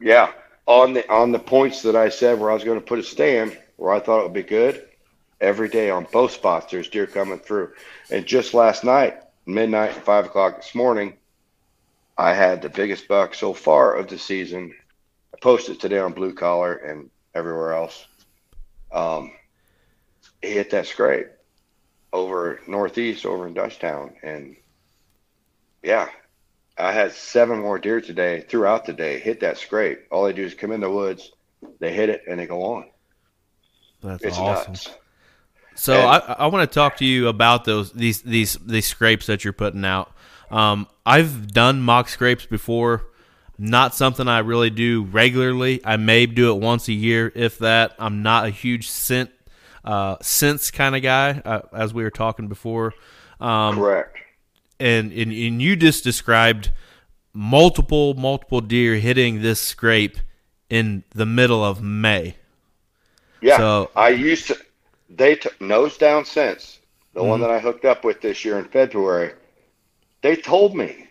Yeah, on the on the points that I said where I was going to put a stand, where I thought it would be good, every day on both spots there's deer coming through. And just last night, midnight, five o'clock this morning, I had the biggest buck so far of the season. I posted today on Blue Collar and everywhere else. Um, he hit that scrape over northeast, over in Dutchtown, and yeah, I had seven more deer today throughout the day hit that scrape. All they do is come in the woods, they hit it, and they go on. That's It's awesome. nuts. So And- I, I want to talk to you about those these these these scrapes that you're putting out. Um, I've done mock scrapes before. Not something I really do regularly. I may do it once a year, if that. I'm not a huge scent uh, sense kind of guy, uh, as we were talking before. Um, Correct. and, and and you just described multiple multiple deer hitting this scrape in the middle of May. Yeah, So- I used to. They took nose down since the one Mhm. that I hooked up with this year in February. They told me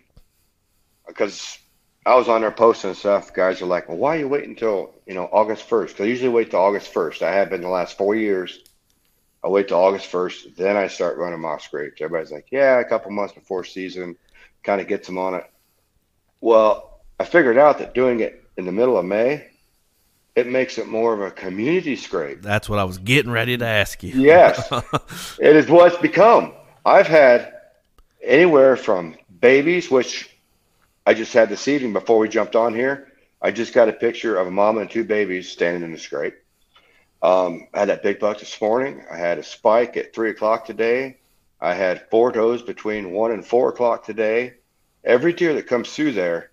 because I was on their posting and stuff. Guys are like, "Well, why are you waiting until you know August 1st? Because I usually wait till August 1st. I have been the last four years. I wait till August 1st, then I start running mock scrapes. Everybody's like, "Yeah, a couple months before season, kind of gets them on it." Well, I figured out that doing it in the middle of May, it makes it more of a community scrape. That's what I was getting ready to ask you. Yes. [laughs] It is what it's become. I've had anywhere from babies, which I just had this evening before we jumped on here. I just got a picture of a mom and two babies standing in the scrape. Um, I had that big buck this morning. I had a spike at three o'clock today. I had four does between one and four o'clock today. Every deer that comes through there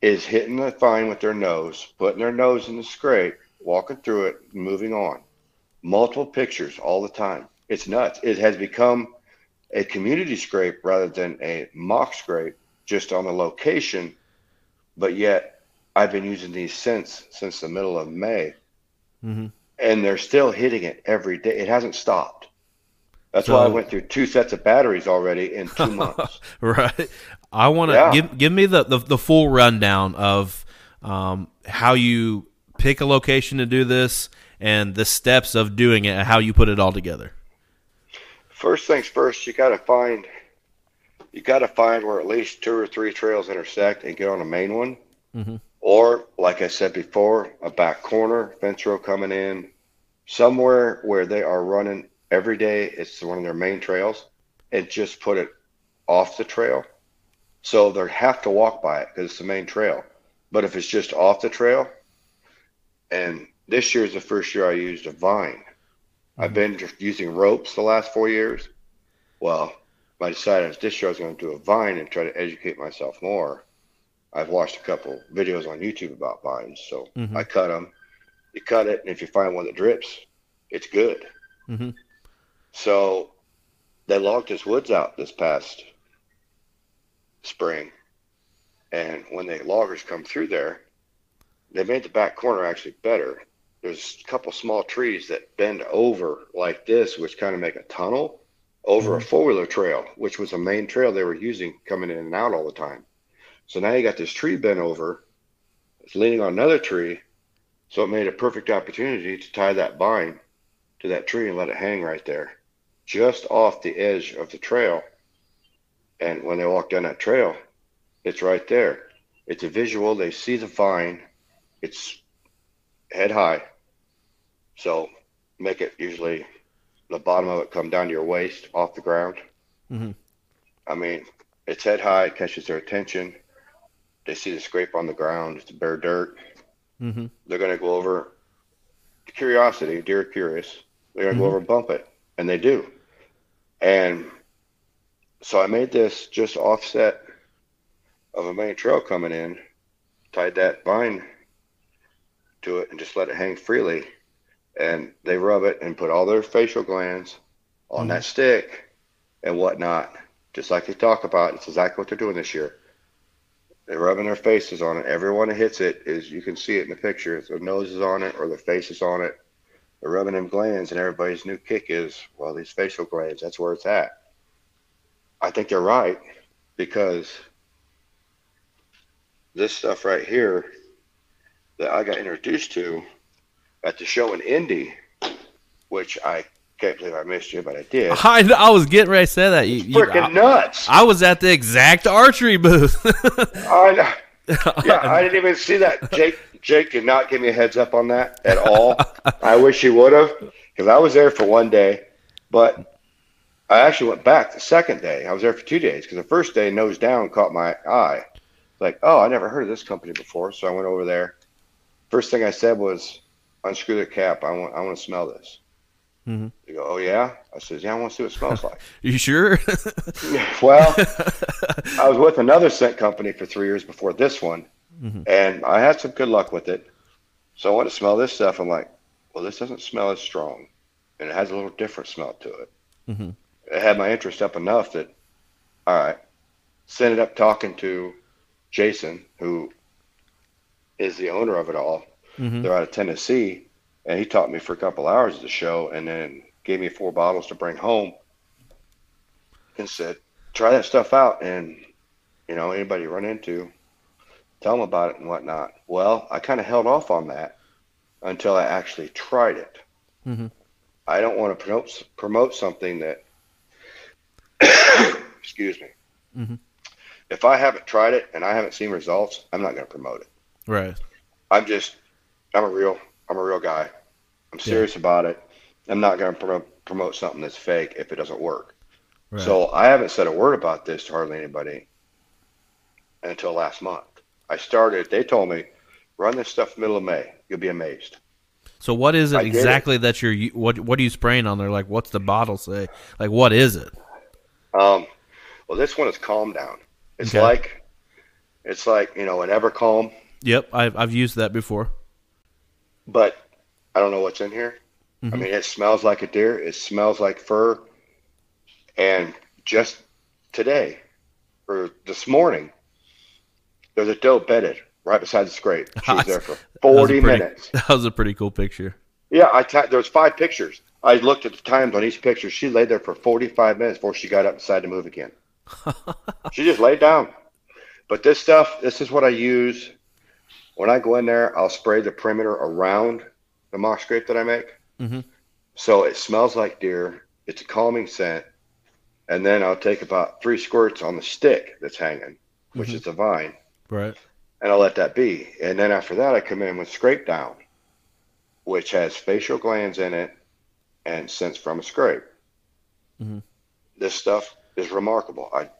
is hitting the vine with their nose, putting their nose in the scrape, walking through it, moving on. Multiple pictures all the time. It's nuts. It has become a community scrape rather than a mock scrape, just on the location. But yet, I've been using these since since the middle of May, Mhm. and they're still hitting it every day. It hasn't stopped. That's why I went through two sets of batteries already in two [laughs] months. right. I want to Yeah. give give me the, the the full rundown of um, how you pick a location to do this and the steps of doing it and how you put it all together. First things first, you got to find you got to find where at least two or three trails intersect and get on a main one. Mhm. Or, like I said before, a back corner fence row coming in, somewhere where they are running every day. It's one of their main trails, and just put it off the trail So they have to walk by it because it's the main trail. But if it's just off the trail, and this year is the first year I used a vine. I've been just using ropes the last four years. Well, I decided this year I was going to do a vine and try to educate myself more. I've watched a couple videos on YouTube about vines, so Mhm. I cut them. You cut it, and if you find one that drips, it's good. Mhm. So they logged his woods out this past spring, and when the loggers come through there, they made the back corner actually better. There's a couple small trees that bend over like this, which kind of make a tunnel over a mm-hmm. four wheeler trail, which was a main trail they were using coming in and out all the time. So now you got this tree bent over, it's leaning on another tree, so it made a perfect opportunity to tie that vine to that tree and let it hang right there, just off the edge of the trail. And when they walk down that trail, it's right there. It's a visual. They see the vine. It's head high. So make it usually the bottom of it come down to your waist off the ground. Mhm. I mean, it's head high, it catches their attention. They see the scrape on the ground, it's bare dirt. Mhm. They're going to go over curiosity, deer curious. They're going to Mhm. go over and bump it, and they do. And so I made this just offset of a main trail coming in, tied that vine to it, and just let it hang freely. And they rub it and put all their facial glands on Mhm. that stick and whatnot, just like they talk about. It's exactly what they're doing this year. They're rubbing their faces on it. Everyone that hits it is you can see it in the picture. Their nose is on it or their face is on it. They're rubbing them glands, and everybody's new kick is well, these facial glands. That's where it's at. I think they're right because this stuff right here that I got introduced to at the show in Indy, which I can't believe I missed you, but I did. [laughs] I, I was getting ready to say that. You, you- Freaking nuts! I, I was at the exact archery booth. [laughs] I know. Yeah, I didn't even see that. Jake Jake did not give me a heads up on that at all. [laughs] I wish he would have, because I was there for one day, but I actually went back the second day. I was there for two days because the first day, nose down, caught my eye. Like, oh, I never heard of this company before, so I went over there. First thing I said was, unscrew the cap. I want I want to smell this. Mhm. They go, oh yeah. I says, yeah, I want to see what it smells like. [laughs] you sure? [laughs] well, [laughs] I was with another scent company for three years before this one, Mhm. and I had some good luck with it. So I want to smell this stuff. I'm like, well, this doesn't smell as strong, and it has a little different smell to it. Mm-hmm. It had my interest up enough that, all right, so it up talking to Jason, who is the owner of it all. Mhm. They're out of Tennessee, and he taught me for a couple hours at the show, and then gave me four bottles to bring home, and said, "Try that stuff out, and you know anybody you run into, tell them about it and whatnot." Well, I kind of held off on that until I actually tried it. Mhm. I don't want to promote promote something that, [coughs] excuse me. Mhm. If I haven't tried it and I haven't seen results, I'm not going to promote it. right. I'm just, I'm a real, I'm a real guy. I'm serious about it. I'm not going to promote, promote something that's fake if it doesn't work. Right. So I haven't said a word about this to hardly anybody until last month. I started. They told me, run this stuff middle of May. You'll be amazed. So what is it I did it. exactly that you're what what are you spraying on there? Like what's the bottle say? Like what is it? Um, well, this one is calm down. It's Okay. like, it's like you know an Evercalm, Yep, I've I've used that before. But I don't know what's in here. I Mhm. mean, it smells like a deer. It smells like fur. And just today, or this morning, there's a doe bedded right beside the scrape. She was [laughs] there for That 40 pretty- [laughs] minutes. That was a pretty cool picture. Yeah, I there was five pictures. I looked at the times on each picture. She laid there for 45 minutes before she got up and decided to move again. [laughs] she just laid down. But this stuff, this is what I use. When I go in there, I'll spray the perimeter around the mock scrape that I make. Mhm. So it smells like deer. It's a calming scent. And then I'll take about three squirts on the stick that's hanging, which Mhm. is the vine, Right. and I'll let that be. And then after that, I come in with scrape down, which has facial glands in it and scents from a scrape. Mhm. This stuff is remarkable. I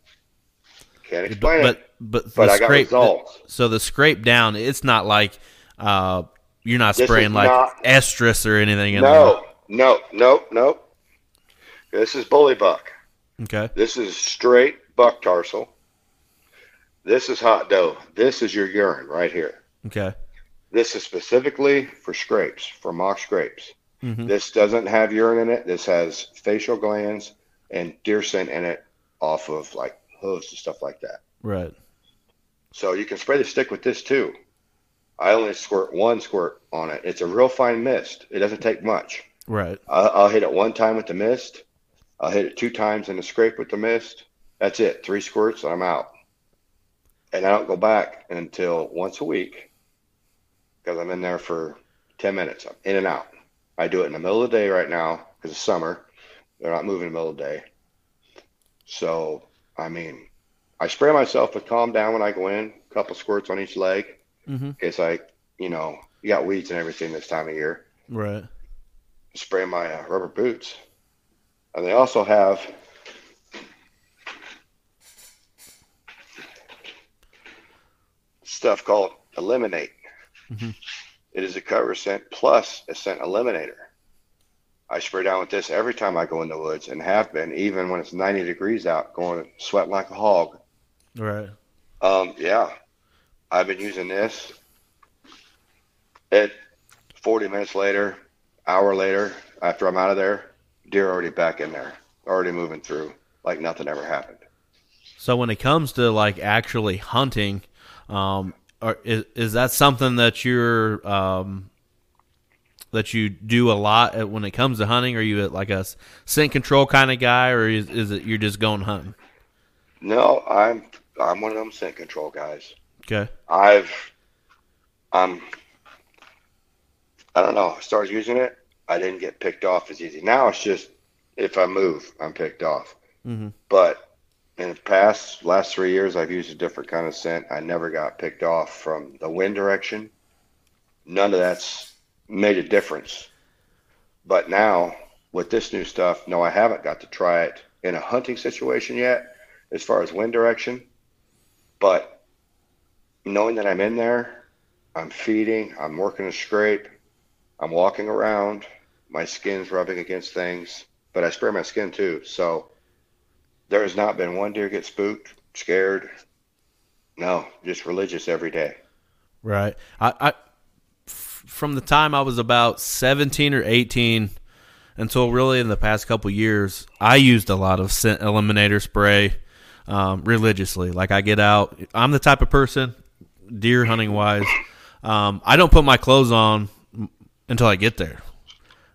Can't explain but, it. But But the I got scrape, results. so the scrape down, it's not like uh, you're not This spraying like not- estrus or anything in No, no, no, no. This is bully buck. Okay. This is straight buck tarsal. This is hot doe. This is your urine right here. Okay. This is specifically for scrapes, for mock scrapes. Mhm. This doesn't have urine in it. This has facial glands and deer scent in it off of like hooves and stuff like that. Right. So you can spray the stick with this too. I only squirt one squirt on it. It's a real fine mist. It doesn't take much. Right. I'll, I'll hit it one time with the mist. I'll hit it two times in the scrape with the mist. That's it. Three squirts and I'm out. And I don't go back until once a week because I'm in there for 10 minutes. I'm in and out. I do it in the middle of the day right now because it's summer. They're not moving in the middle of the day. So, I mean, I spray myself with Calm Down when I go in, a couple squirts on each leg Mm-hmm. in case I, you know, you got weeds and everything this time of year Right. spray my uh, rubber boots. And they also have stuff called Eliminate. Mhm. It is a cover scent plus a scent eliminator. I spray down with this every time I go in the woods and have been, even when it's 90 degrees out, going sweating like a hog. Right. Um, yeah, I've been using this. It 40 minutes later, hour later, after I'm out of there, deer already back in there, already moving through, like nothing ever happened. So when it comes to like actually hunting, um, are, is is that something that you're um, that you do a lot when it comes to hunting? Are you like a scent control kind of guy, or is, is it you're just going hunting? No, I'm I'm one of them scent control guys. Okay. I've I'm I don't know. I started using it. I didn't get picked off as easy. Now it's just if I move, I'm picked off. Mm-hmm. But in the past last three years, I've used a different kind of scent. I never got picked off from the wind direction. None of that's made a difference. But now with this new stuff, no, I haven't got to try it in a hunting situation yet, as far as wind direction. But knowing that I'm in there, I'm feeding, I'm working a scrape, I'm walking around, my skin's rubbing against things, but I spray my skin too. So there has not been one deer get spooked, scared. No, just religious every day. Right. I, from the time I was about 17 or 18 until really in the past couple years, I used a lot of scent eliminator spray um, religiously. Like I get out, I'm the type of person, deer hunting wise, um, I don't put my clothes on until I get there.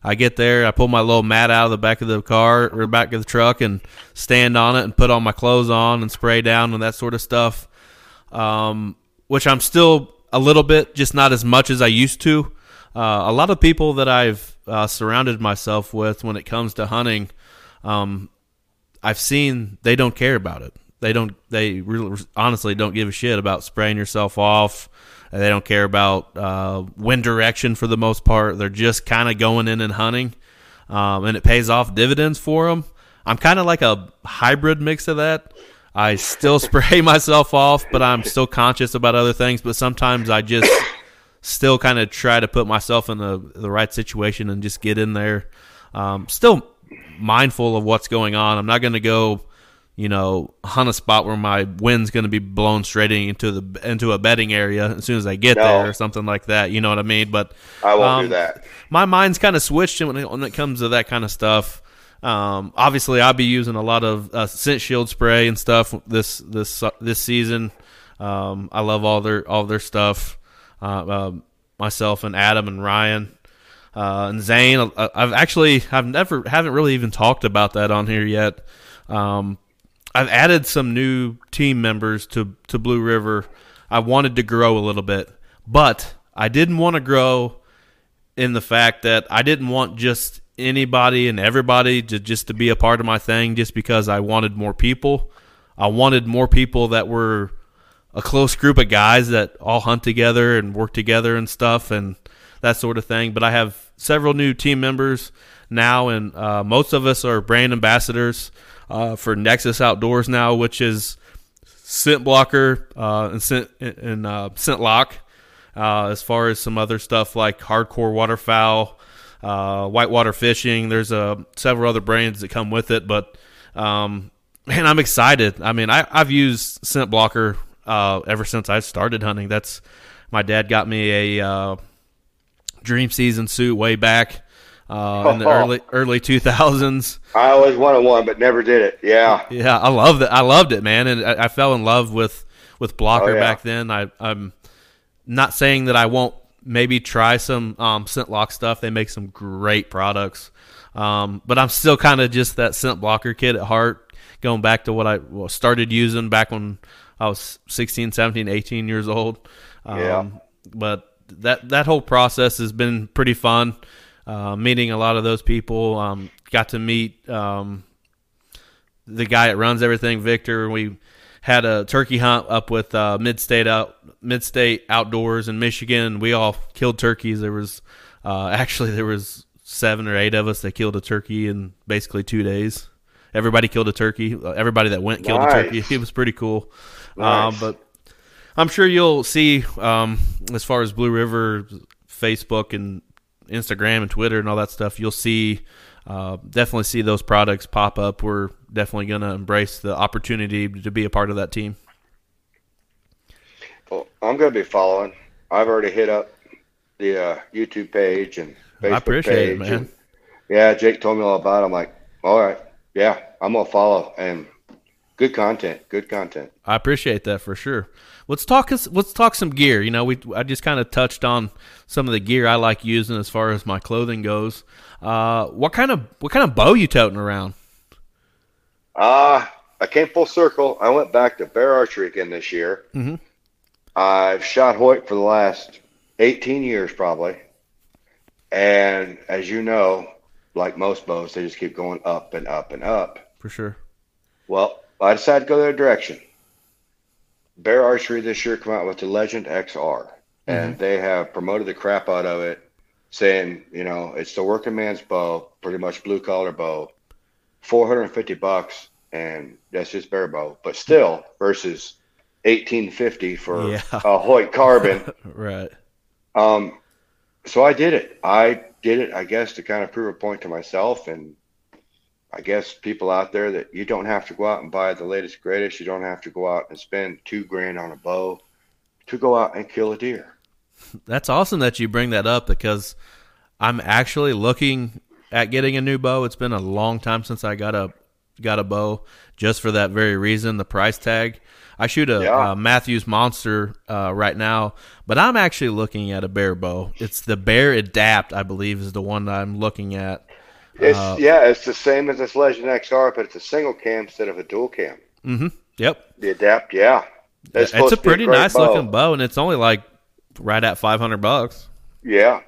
I get there, I pull my little mat out of the back of the car or back of the truck and stand on it and put all my clothes on and spray down and that sort of stuff. Um, which I'm still a little bit, just not as much as I used to. Uh, a lot of people that I've uh, surrounded myself with when it comes to hunting, um, I've seen they don't care about it. They don't. They really, honestly don't give a shit about spraying yourself off. They don't care about uh, wind direction for the most part. They're just kind of going in and hunting, um, and it pays off dividends for them. I'm kind of like a hybrid mix of that. I still spray [laughs] myself off, but I'm still conscious about other things. But sometimes I just still kind of try to put myself in the the right situation and just get in there. Um, still mindful of what's going on. I'm not going to go, you know, hunt a spot where my wind's going to be blown straight into the into a bedding area as soon as I get No. there or something like that. You know what I mean? But I won't Um, do that. my mind's kind of switched when it, when it comes to that kind of stuff. Um, obviously, I'll be using a lot of uh, scent shield spray and stuff this this uh, this season. Um, I love all their all their stuff. Uh, uh, myself and Adam and Ryan uh, and Zane. I- I've actually I've never haven't really even talked about that on here yet. Um, I've added some new team members to to Blue River. I wanted to grow a little bit, but I didn't want to grow in the fact that I didn't want just anybody and everybody to just to be a part of my thing just because I wanted more people. I wanted more people that were a close group of guys that all hunt together and work together and stuff and that sort of thing. But I have several new team members now, and uh, most of us are brand ambassadors uh, for Nexus Outdoors now, which is scent blocker uh, and scent and uh, ScentLok. Uh, as far as some other stuff like hardcore waterfowl, uh, whitewater fishing, there's uh, several other brands that come with it. But um, man, I'm excited. I mean, I, I've used scent blocker uh, ever since I started hunting. That's my dad got me a uh, dream season suit way back uh, in the [laughs] early early 2000s. I always wanted one, but never did it. Yeah, Yeah, I loved it. I loved it, man, and I, I fell in love with with blocker Oh, yeah. back then. I, I'm not saying that I won't maybe try some um, ScentLok stuff. They make some great products, um, but I'm still kind of just that scent blocker kid at heart. Going back to what I started using back when I was 16, 17, 18 years old. Um, Yeah. But that that whole process has been pretty fun. Uh, meeting a lot of those people. Um, got to meet um, the guy that runs everything, Victor. We had a turkey hunt up with uh, Midstate out Midstate Outdoors in Michigan. We all killed turkeys. There was uh, [laughs] actually there was seven or eight of us that killed a turkey in basically two days. Everybody killed a turkey. Uh, Everybody that went killed Nice. a turkey. [laughs] It was pretty cool. Nice. Uh, but I'm sure you'll see um, as far as Blue River, Facebook and Instagram and Twitter and all that stuff. You'll see uh, definitely see those products pop up. We're definitely going to embrace the opportunity to be a part of that team. well, I'm going to be following. I've already hit up the uh, YouTube page and Facebook I appreciate page. it, man. and- yeah, Jake told me all about. it. I'm like, all right, yeah, I'm gonna follow and good content, good content. I appreciate that for sure. Let's talk. Let's talk some gear. You know, we I just kind of touched on some of the gear I like using as far as my clothing goes. Uh, what kind of what kind of bow you toting around? Uh, I came full circle. I went back to bear archery again this year. mm-hmm. I've shot Hoyt for the last 18 years, probably. And as you know, like most bows, they just keep going up and up and up. For sure. Well, I decided to go their direction. Bear Archery this year come out with the Legend XR, and they have promoted the crap out of it, saying, you know, it's the working man's bow, pretty much blue collar bow, 450 bucks, and that's just bear bow, but still versus 1850 for Yeah. a Hoyt Carbon. [laughs] Right. Um, so I did it. I did it, I guess, to kind of prove a point to myself and I guess people out there that you don't have to go out and buy the latest greatest. You don't have to go out and spend two grand on a bow to go out and kill a deer. [laughs] That's awesome that you bring that up because I'm actually looking at getting a new bow. It's been a long time since I got a got a bow, just for that very reason, the price tag. I shoot a Yeah. uh, Mathews Monster uh, right now, but I'm actually looking at a Bear bow. It's the Bear Adapt, I believe, is the one that I'm looking at. It's Uh, yeah, it's the same as this Legend XR, but it's a single cam instead of a dual cam. Mm-hmm. Yep, The Adapt, yeah, it's, a pretty great nice bow. looking bow, and it's only like right at 500 bucks, Yeah,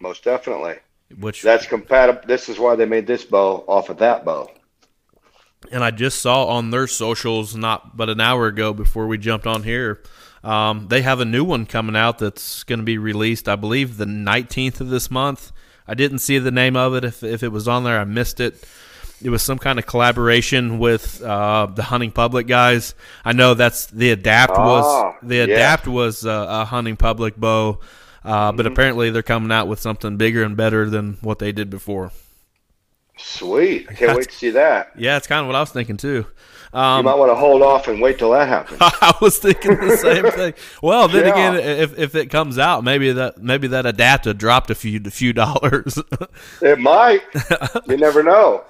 most definitely. which That's compatible. This is why they made this bow off of that bow. and I just saw on their socials not but an hour ago before we jumped on here. Um, they have a new one coming out that's going to be released, I believe, the 19th of this month. I didn't see the name of it. If, if it was on there, I missed it. It was some kind of collaboration with uh, the hunting public guys. I know that's the adapt was Ah, the yeah. adapt was uh, a hunting public bow, uh, but Mm-hmm. apparently they're coming out with something bigger and better than what they did before. Sweet. I can't wait to see that. Yeah, it's kind of what I was thinking too. You Um, might want to hold off and wait till that happens. [laughs] I was thinking the same [laughs] thing. Well, then Yeah. again, if if it comes out, maybe that maybe that adapter dropped a few a few dollars. [laughs] It might. you never know.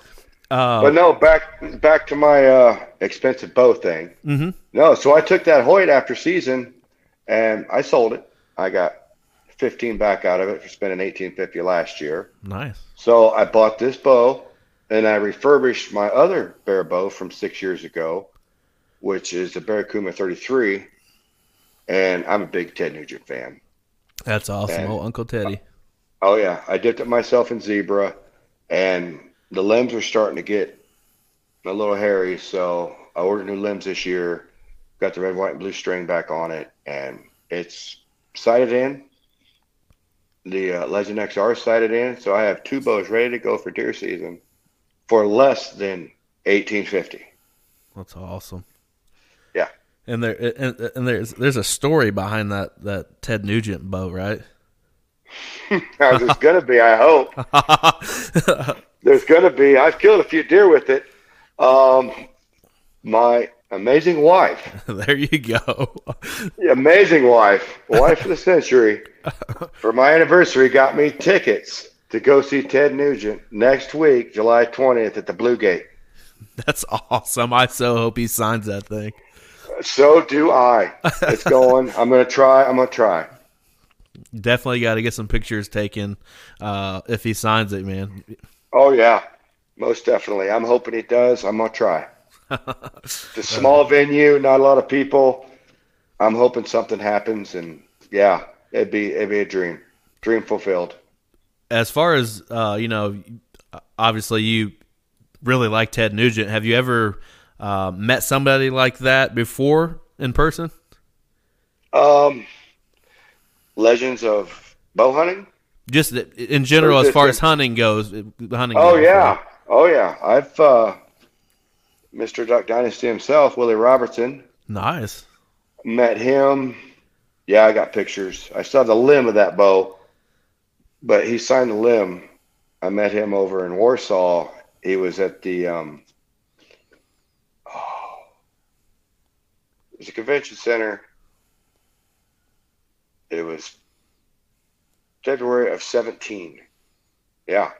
uh, But no, back back to my uh, expensive bow thing. hmm No, so I took that Hoyt after season, and I sold it. I got fifteen back out of it for spending eighteen fifty last year. Nice. So I bought this bow, and I refurbished my other bear bow from six years ago, which is the Barracuda 33. And I'm a big Ted Nugent fan. That's awesome. And- oh, Uncle Teddy. Oh yeah, I dipped it myself in zebra, and the limbs are starting to get a little hairy. So I ordered new limbs this year. Got the red, white, and blue string back on it, and it's sighted in. The uh, Legend XR sighted in, so I have two bows ready to go for deer season for less than eighteen fifty. That's awesome. Yeah. And there and, and there's there's a story behind that that Ted Nugent bow, right? [laughs] There's going to be, I hope. [laughs] There's going to be. I've killed a few deer with it. Um, my amazing wife, [laughs] there you go. the amazing wife, wife of the century, [laughs] for my anniversary, got me tickets to go see Ted Nugent next week, July 20th at the Blue Gate. That's awesome. I so hope he signs that thing. So do I. It's going. I'm going to try. I'm going to try. Definitely got to get some pictures taken uh, if he signs it, man. Oh yeah, most definitely. I'm hoping he does. I'm gonna try. [laughs] A small venue, not a lot of people. I'm hoping something happens, and yeah, it'd be it'd be a dream, dream fulfilled. As far as uh, you know, obviously you really like Ted Nugent. Have you ever uh, met somebody like that before in person? Um, legends of bow hunting. Just in general, as far as hunting goes, hunting. Oh goes, yeah, oh yeah. I've uh, Mr. Duck Dynasty himself, Willie Robertson. Nice. Met him. Yeah, I got pictures. I saw the limb of that bow, but he signed the limb. I met him over in Warsaw. He was at the um, oh, it was a convention center. It was February of 17. Yeah.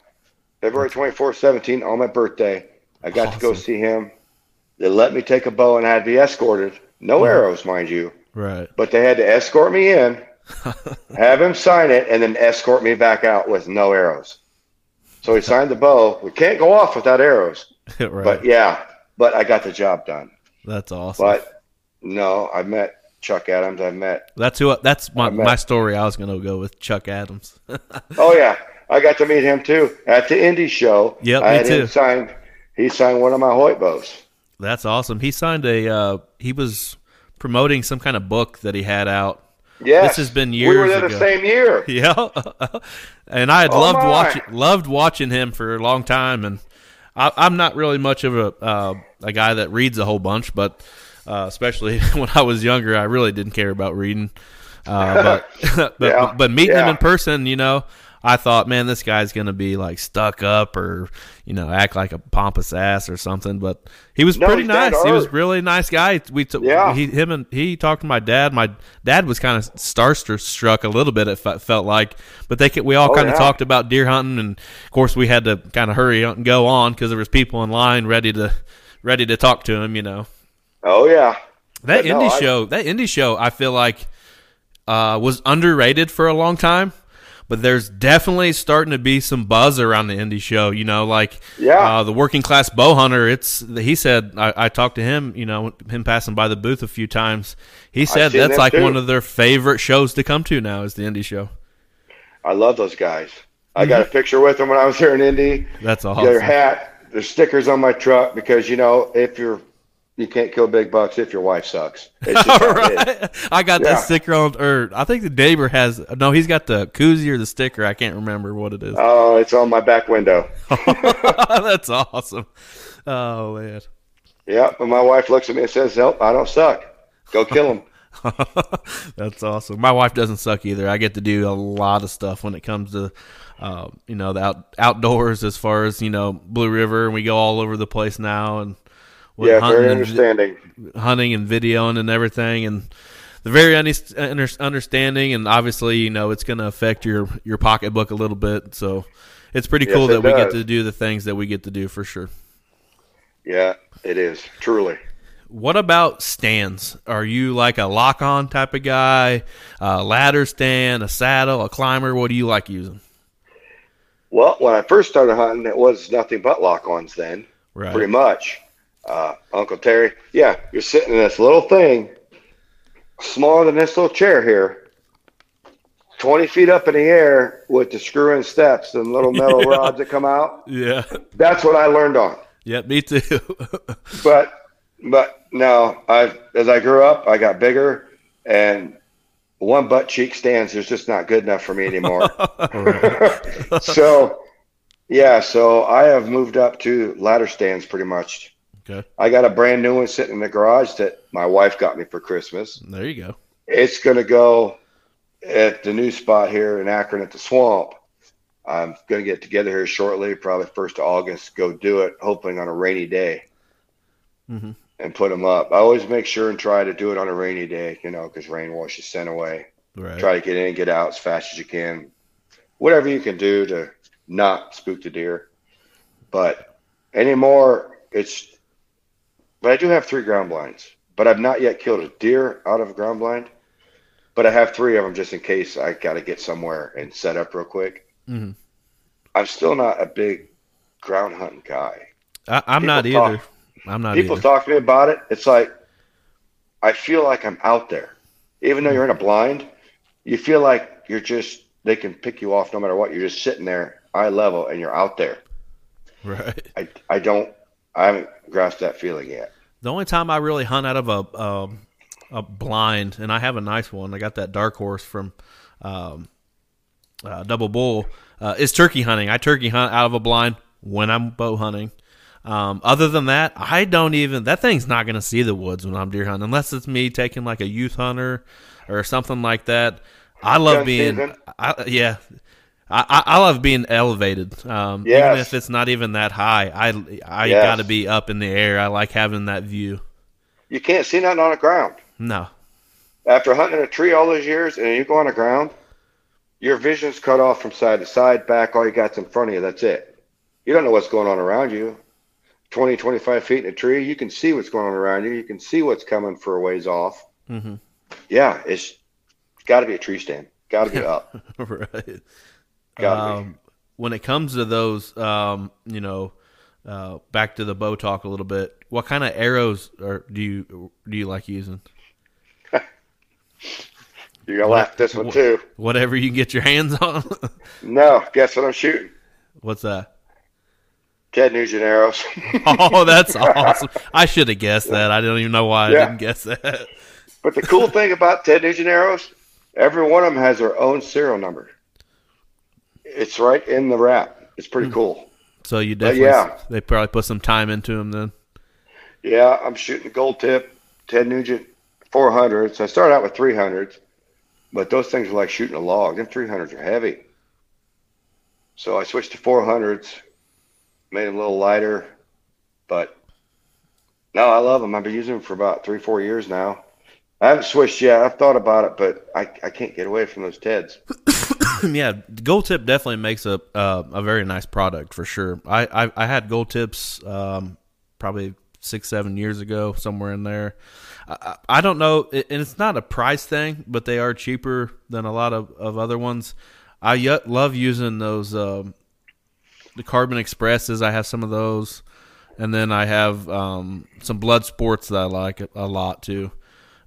February 24th, 17, on my birthday. I got to go see him. They let me take a bow and I had to be escorted. No Mhm. arrows, mind you. Right. But they had to escort me in, [laughs] have him sign it, and then escort me back out with no arrows. So he signed the bow. We can't go off without arrows. [laughs] right. But yeah, but I got the job done. That's awesome. But no, I met Chuck Adams. I met that's who. That's my I my story. I was going to go with Chuck Adams. [laughs] Oh yeah, I got to meet him too at the Indy show. Yep, I me had him too. signed. He signed one of my Hoyt bows. That's awesome. He signed a. Uh, he was promoting some kind of book that he had out. Yeah, this has been years. We were there the same year. [laughs] Yeah, and I had Oh, loved my. watching loved watching him for a long time, and I, I'm not really much of a uh, a guy that reads a whole bunch, but uh, especially [laughs] when I was younger, I really didn't care about reading. Uh, but [laughs] but, Yeah, but meeting him in person, you know, I thought, man, this guy's gonna be like stuck up or you know act like a pompous ass or something. But he was No, pretty nice. He was really nice guy. We took Yeah. he him and he talked to my dad. My dad was kind of starstruck a little bit. It fe- felt like, but they could, we all Oh, kind of yeah. talked about deer hunting, and of course we had to kind of hurry up and go on because there was people in line ready to ready to talk to him. You know Oh yeah, that But no, Indy I- show. That Indy show, I feel like uh, was underrated for a long time. But there's definitely starting to be some buzz around the Indy show. You know, like Yeah. uh, the working class bow hunter. It's he said I, I talked to him. You know, him passing by the booth a few times. He said that's like too. one of their favorite shows to come to now is the Indy show. I love those guys. I got a picture with them when I was here in Indy. That's awesome. Their hat, their stickers on my truck because you know if you're you can't kill big bucks if your wife sucks. [laughs] All how it is. right. I got Yeah. that sticker on, or I think the neighbor has. No, he's got the koozie or the sticker. I can't remember what it is. Oh, it's on my back window. [laughs] [laughs] That's awesome. Oh man. Yeah, And my wife looks at me and says, "Nope, I don't suck. Go kill him." That's awesome. My wife doesn't suck either. I get to do a lot of stuff when it comes to, uh, you know, the out, outdoors as far as you know Blue River, and we go all over the place now, and yeah, very and understanding. hunting and videoing and everything, and the very under, understanding, and obviously, you know, it's going to affect your your pocketbook a little bit. So it's pretty Yes, cool it that we get to do the things that we get to do for sure. Yeah, it is truly. What about stands? Are you like a lock on type of guy, a ladder stand, a saddle, a climber? What do you like using? Well, when I first started hunting, it was nothing but lock-ons then, Right. pretty much. Uh, Uncle Terry, yeah, you're sitting in this little thing, smaller than this little chair here, 20 feet up in the air with the screw-in steps and little metal [laughs] Yeah. rods that come out. Yeah. That's what I learned on. Yeah, me too. [laughs] But, but no, I as I grew up, I got bigger, and one butt cheek stands is just not good enough for me anymore. [laughs] so, yeah, so I have moved up to ladder stands pretty much. Okay. I got a brand new one sitting in the garage that my wife got me for Christmas. There you go. It's going to go at the new spot here in Akron at the Swamp. I'm going to get together here shortly, probably first of August. Go do it, hoping on a rainy day, mm-hmm. and put them up. I always make sure and try to do it on a rainy day, you know, because rain washes scent away. Right. Try to get in, and get out as fast as you can. Whatever you can do to not spook the deer. But anymore, it's. But I do have three ground blinds. But I've not yet killed a deer out of a ground blind. But I have three of them just in case I got to get somewhere and set up real quick. Mhm. I'm still not a big ground hunting guy. I, I'm not People either. I'm not either. People either. talk to me about it. It's like I feel like I'm out there, even though you're in a blind. You feel like you're just they can pick you off no matter what. You're just sitting there eye level and you're out there. right. I I don't I haven't grasped that feeling yet. The only time I really hunt out of a um, a blind, and I have a nice one. I got that dark horse from um, uh, Double Bull. Uh, is turkey hunting. I turkey hunt out of a blind when I'm bow hunting. Um, other than that, I don't even. That thing's not going to see the woods when I'm deer hunting, unless it's me taking like a youth hunter or something like that. I love Gun being. I, yeah. I, I I love being elevated, um, even if it's not even that high. I I Yes. got to be up in the air. I like having that view. You can't see nothing on the ground. No, After hunting a tree all those years and you go on the ground, your vision's cut off from side to side, back, all you got's in front of you. That's it. You don't know what's going on around you. 20, 25 feet in a tree, you can see what's going on around you. You can see what's coming for a ways off. Mm-hmm. Yeah, it's, it's got to be a tree stand. Got to be [laughs] up. right. Um, when it comes to those, um, you know, uh, back to the bow talk a little bit. What kind of arrows are do you do you like using? [laughs] You're to laugh at this one too. Whatever you get your hands on. [laughs] No, guess what I'm shooting? What's that? Ted Nugent arrows. [laughs] Oh, that's awesome! I should have guessed that. I don't even know why I didn't guess that. but the cool thing about Ted Nugent arrows, every one of them has their own serial number. It's right in the wrap. It's pretty hmm. cool. So you definitely, yeah. they probably put some time into them then. Yeah, I'm shooting the gold tip, Ted Nugent 400s. I started out with 300s, but those things are like shooting a log. Them 300s are heavy. So I switched to 400s, made them a little lighter, but no, I love them. I've been using them for about three, four years now. I haven't switched yet. I've thought about it, but I, I can't get away from those Teds. [clears throat] [laughs] yeah, gold tip definitely makes a uh, a very nice product for sure. I I, I had gold tips um, probably six seven years ago somewhere in there. I, I don't know, and it's not a price thing, but they are cheaper than a lot of, of other ones. I love using those um, the Carbon Expresses. I have some of those, and then I have um, some Blood Sports that I like a- a lot too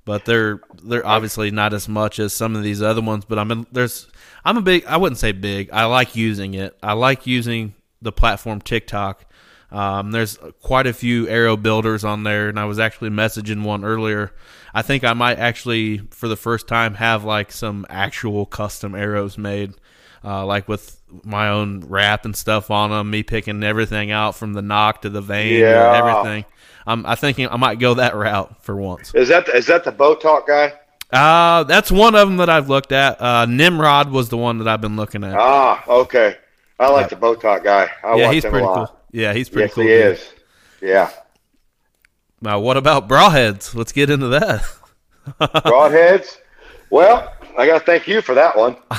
but they're they're obviously not as much as some of these other ones. But I'm in, there's I'm a big I wouldn't say big. I like using it. I like using the platform TikTok. Um, there's quite a few arrow builders on there, and I was actually messaging one earlier. I think I might actually, for the first time, have like some actual custom arrows made, uh, like with my own wrap and stuff on them. Me picking everything out from the nock to the vane, Yeah. and everything. I'm I thinking I might go that route for once. Is that is that the talk guy? Uh, that's one of them that I've looked at. Uh, Nimrod was the one that I've been looking at. Ah, okay. I like the bow talk guy. I yeah, he's him pretty a lot. cool. Yeah, he's pretty yes, cool. he dude. is. Yeah. Now, what about broadheads? Let's get into that. [laughs] Broadheads. Well, I got to thank you for that one. [laughs]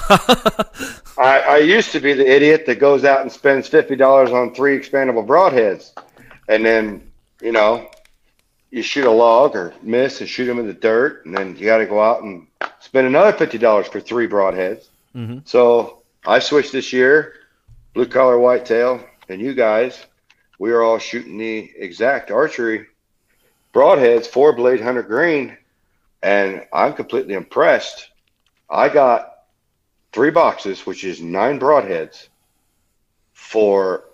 I, I used to be the idiot that goes out and spends fifty dollars on three expandable broadheads, and then you know you shoot a log or miss and shoot them in the dirt, and then you got to go out and spend another fifty dollars for three broadheads. Mhm. So I switched this year, blue collar whitetail, and you guys, we are all shooting the exact archery broadheads, four blade hunter green, and I'm completely impressed. I got three boxes, which is nine broadheads, for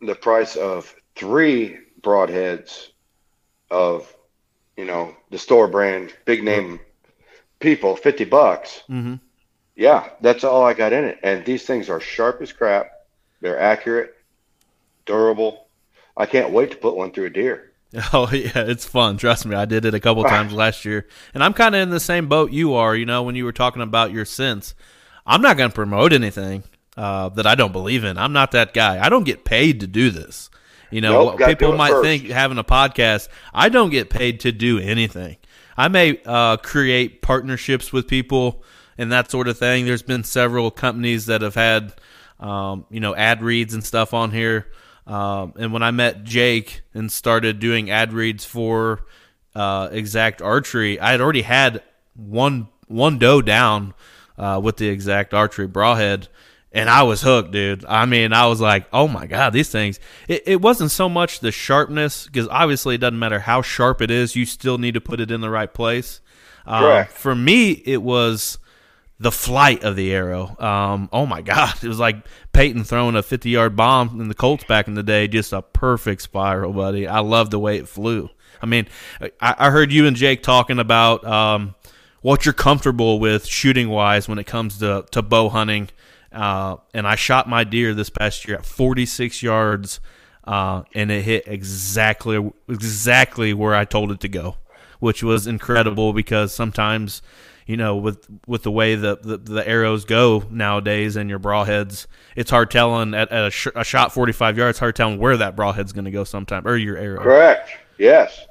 the price of three broadheads of, you know, the store brand, big name people, 50 bucks. hmm Yeah, that's all I got in it. And these things are sharp as crap. They're accurate, durable. I can't wait to put one through a deer. [laughs] Oh yeah, it's fun. Trust me, I did it a couple [laughs] times last year, and I'm kind of in the same boat you are. You know, when you were talking about your sense, I'm not going to promote anything uh, that I don't believe in. I'm not that guy. I don't get paid to do this. You know, Nope, people might first. think having a podcast, I don't get paid to do anything. I may uh, create partnerships with people and that sort of thing. There's been several companies that have had, um, you know, ad reads and stuff on here. Um, and when I met Jake and started doing ad reads for uh, Exact Archery, I had already had one one doe down uh, with the Exact Archery Broadhead, and I was hooked, dude. I mean, I was like, oh my god, these things. It, it wasn't so much the sharpness because obviously it doesn't matter how sharp it is, you still need to put it in the right place. Uh, Correct. for me, it was the flight of the arrow. Um, oh my God, [laughs] it was like Peyton throwing a 50 yard bomb in the Colts back in the day. Just a perfect spiral, buddy. I love the way it flew. I mean, I, I heard you and Jake talking about um, what you're comfortable with shooting wise when it comes to, to bow hunting. Uh, and I shot my deer this past year at 46 yards, uh, and it hit exactly exactly where I told it to go, which was incredible because sometimes, you know, with with the way the, the, the arrows go nowadays and your broadheads, it's hard telling at, at a, sh- a shot 45 yards, hard telling where that broadhead's going to go sometime or your arrow. Correct. Yes.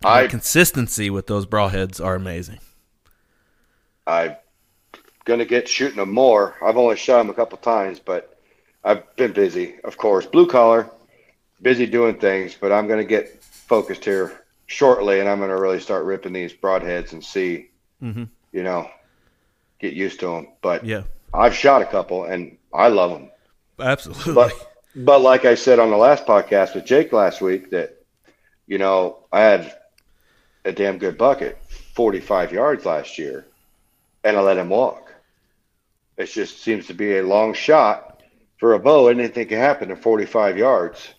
The I consistency with those broadheads are amazing. I'm gonna get shooting them more. I've only shot them a couple times, but I've been busy, of course. Blue collar, busy doing things, but I'm gonna get focused here shortly, and I'm gonna really start ripping these broadheads and see, Mhm. you know, get used to them. But Yeah, I've shot a couple, and I love them. absolutely. But but like I said on the last podcast with Jake last week, that you know I had a damn good bucket, forty five yards last year, and I let him walk. It just seems to be a long shot for a bow. Anything can happen forty five yards,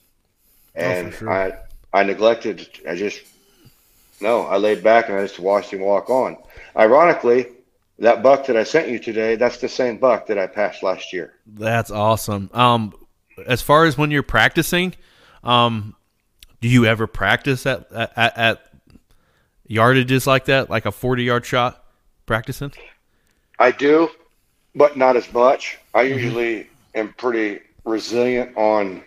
and sure. I I neglected. I just no, I laid back and I just watched him walk on. Ironically, that buck that I sent you today, that's the same buck that I passed last year. That's awesome. Um, as far as when you're practicing, um, do you ever practice at, at at yardages like that, like a 40 yard shot? Practicing? I do, but not as much. I mm-hmm. usually am pretty resilient on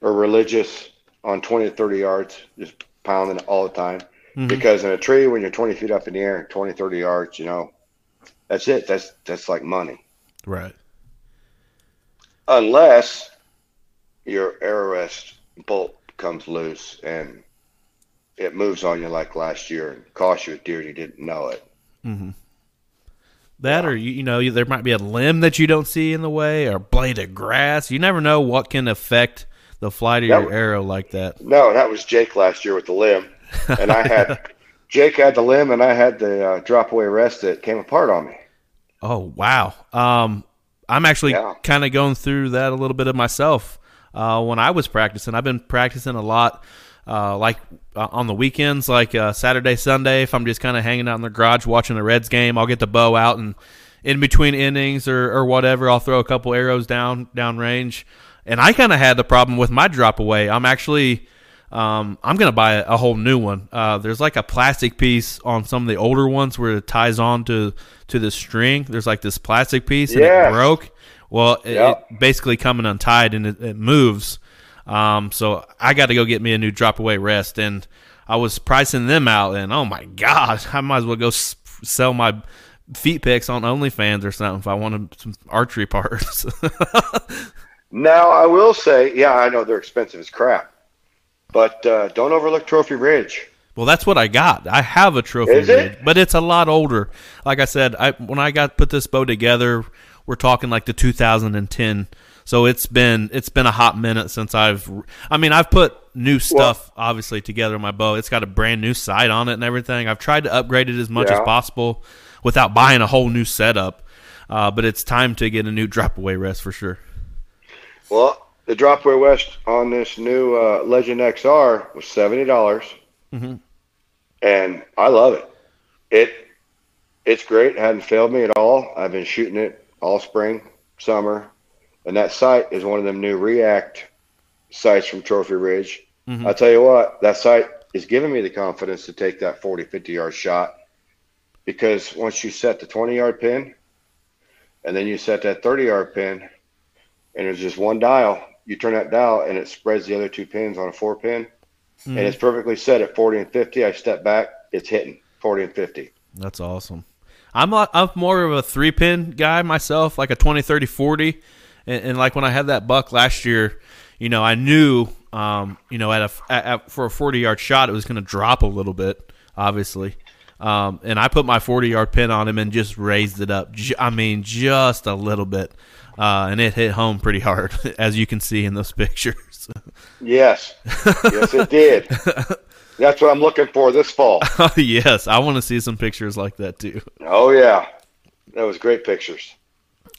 or religious on 20 to 30 yards, just pounding it all the time. Mm-hmm. Because in a tree, when you're 20 feet up in the air, 20, 30 yards, you know, that's it. That's that's like money. Right. Unless your arrow rest bolt comes loose and it moves on you like last year and costs you a deer and you didn't know it. Mm-hmm. That or you, you know there might be a limb that you don't see in the way or a blade of grass. You never know what can affect the flight of That your was- arrow like that. No, that was Jake last year with the limb, and I had [laughs] Jake had the limb, and I had the uh, drop away rest that came apart on me. Oh wow. Um, I'm actually Yeah. kind of going through that a little bit of myself. Uh, when I was practicing, I've been practicing a lot, uh, like uh, on the weekends, like uh, Saturday, Sunday. If I'm just kind of hanging out in the garage watching the Reds game, I'll get the bow out and in between innings or, or whatever, I'll throw a couple arrows down down range. And I kind of had the problem with my drop away. I'm actually um, I'm gonna buy a, a whole new one. Uh, there's like a plastic piece on some of the older ones where it ties on to to the string. There's like this plastic piece and Yes. it broke. Well, it, Yep. it basically coming untied and it, it moves. Um, so I got to go get me a new drop away rest, and I was pricing them out, and oh my god, [laughs] I might as well go s- sell my feet picks on OnlyFans or something if I wanted some archery parts. [laughs] Now I will say, yeah, I know they're expensive as crap, but uh, don't overlook Trophy Ridge. Well, that's what I got. I have a trophy Is it? but it's a lot older. Like I said, I when I got put this bow together, we're talking like the 2010. So it's been it's been a hot minute since I've. I mean, I've put new stuff obviously together in my bow. It's got a brand new sight on it and everything. I've tried to upgrade it as much as possible without buying a whole new setup. Uh, but it's time to get a new drop away rest for sure. Well, the Dropway rest on this new uh, Legend XR was seventy dollars, Mhm. and I love it. It it's great. It hadn't failed me at all. I've been shooting it all spring, summer, and that sight is one of them new React sights from Trophy Ridge. Mm-hmm. I tell you what, that sight is giving me the confidence to take that 40, 50 yard shot because once you set the 20 yard pin and then you set that 30 yard pin and there's just one dial, you turn that dial and it spreads the other two pins on a four pin mm-hmm. and it's perfectly set at 40 and 50. I step back, it's hitting 40 and 50. That's awesome. I'm a, I'm more of a three pin guy myself, like a 20, 30, 40. And, and like when I had that buck last year, you know, I knew, um, you know, at a at, for a 40 yard shot, it was going to drop a little bit, obviously. Um, and I put my 40 yard pin on him and just raised it up. I mean, just a little bit. Uh, and it hit home pretty hard, [laughs] as you can see in those [laughs] pictures. yes. Yes, it did. That's what I'm looking for this fall. [laughs] yes, I want to see some pictures like that too. Oh, yeah. That was great pictures.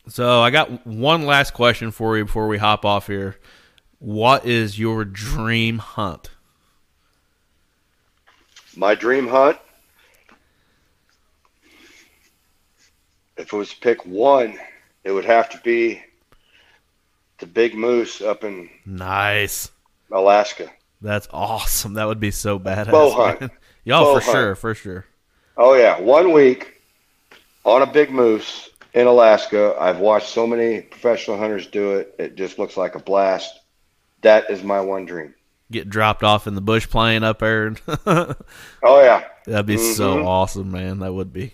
So I got one last question for you before we hop off here. What is your dream hunt? My dream hunt if it was to pick one, it would have to be the big moose up in nice Alaska. That's awesome. That would be so badass. Bow hunt. [laughs] Y'all for hunt. sure, for sure. Oh yeah, one week on a big moose in Alaska. I've watched so many professional hunters do it. It just looks like a blast. That is my one dream. Get dropped off in the bush plane up there. [laughs] oh yeah, that'd be mm-hmm. so awesome, man. That would be.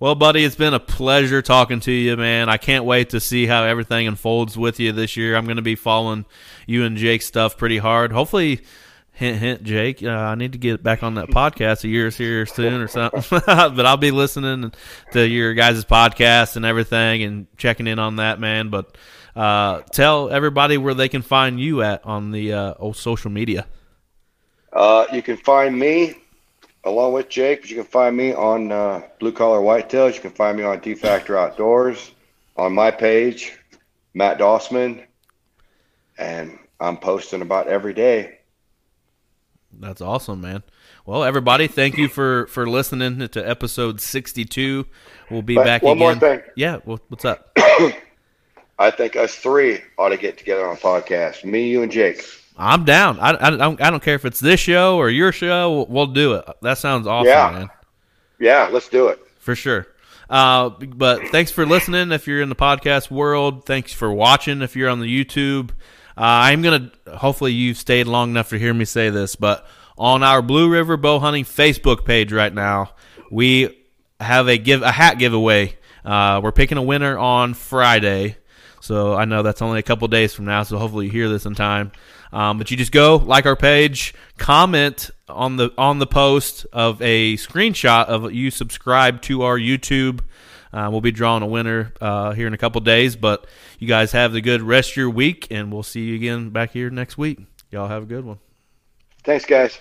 Well, buddy, it's been a pleasure talking to you, man. I can't wait to see how everything unfolds with you this year. I'm going to be following you and Jake's stuff pretty hard. Hopefully, hint, hint, Jake, uh, I need to get back on that podcast a year's here soon or something. [laughs] but I'll be listening to your guys' podcast and everything and checking in on that, man. But uh, tell everybody where they can find you at on the uh, old social media. Uh, you can find me along with Jake. You can find me on uh, Blue Collar Whitetails. You can find me on D Factor Outdoors on my page, Matt Dausman, and I'm posting about every day. That's awesome, man. Well, everybody, thank you for for listening to episode 62. We'll be but back one again. more thing. Yeah, well, what's up? [coughs] I think us three ought to get together on a podcast. Me, you, and Jake. I'm down. I, I, don't, I don't care if it's this show or your show. We'll do it. That sounds awesome, yeah. man. Yeah, let's do it. For sure. Uh, but thanks for listening if you're in the podcast world. Thanks for watching if you're on the YouTube. Uh, I'm going to, hopefully, you've stayed long enough to hear me say this, but on our Blue River Bow Hunting Facebook page right now, we have a give a hat giveaway. Uh, we're picking a winner on Friday. So I know that's only a couple days from now, so hopefully you hear this in time. Um, but you just go like our page, comment on the on the post of a screenshot of you subscribe to our YouTube. Uh, we'll be drawing a winner uh, here in a couple days. But you guys have the good rest of your week, and we'll see you again back here next week. Y'all have a good one. Thanks, guys.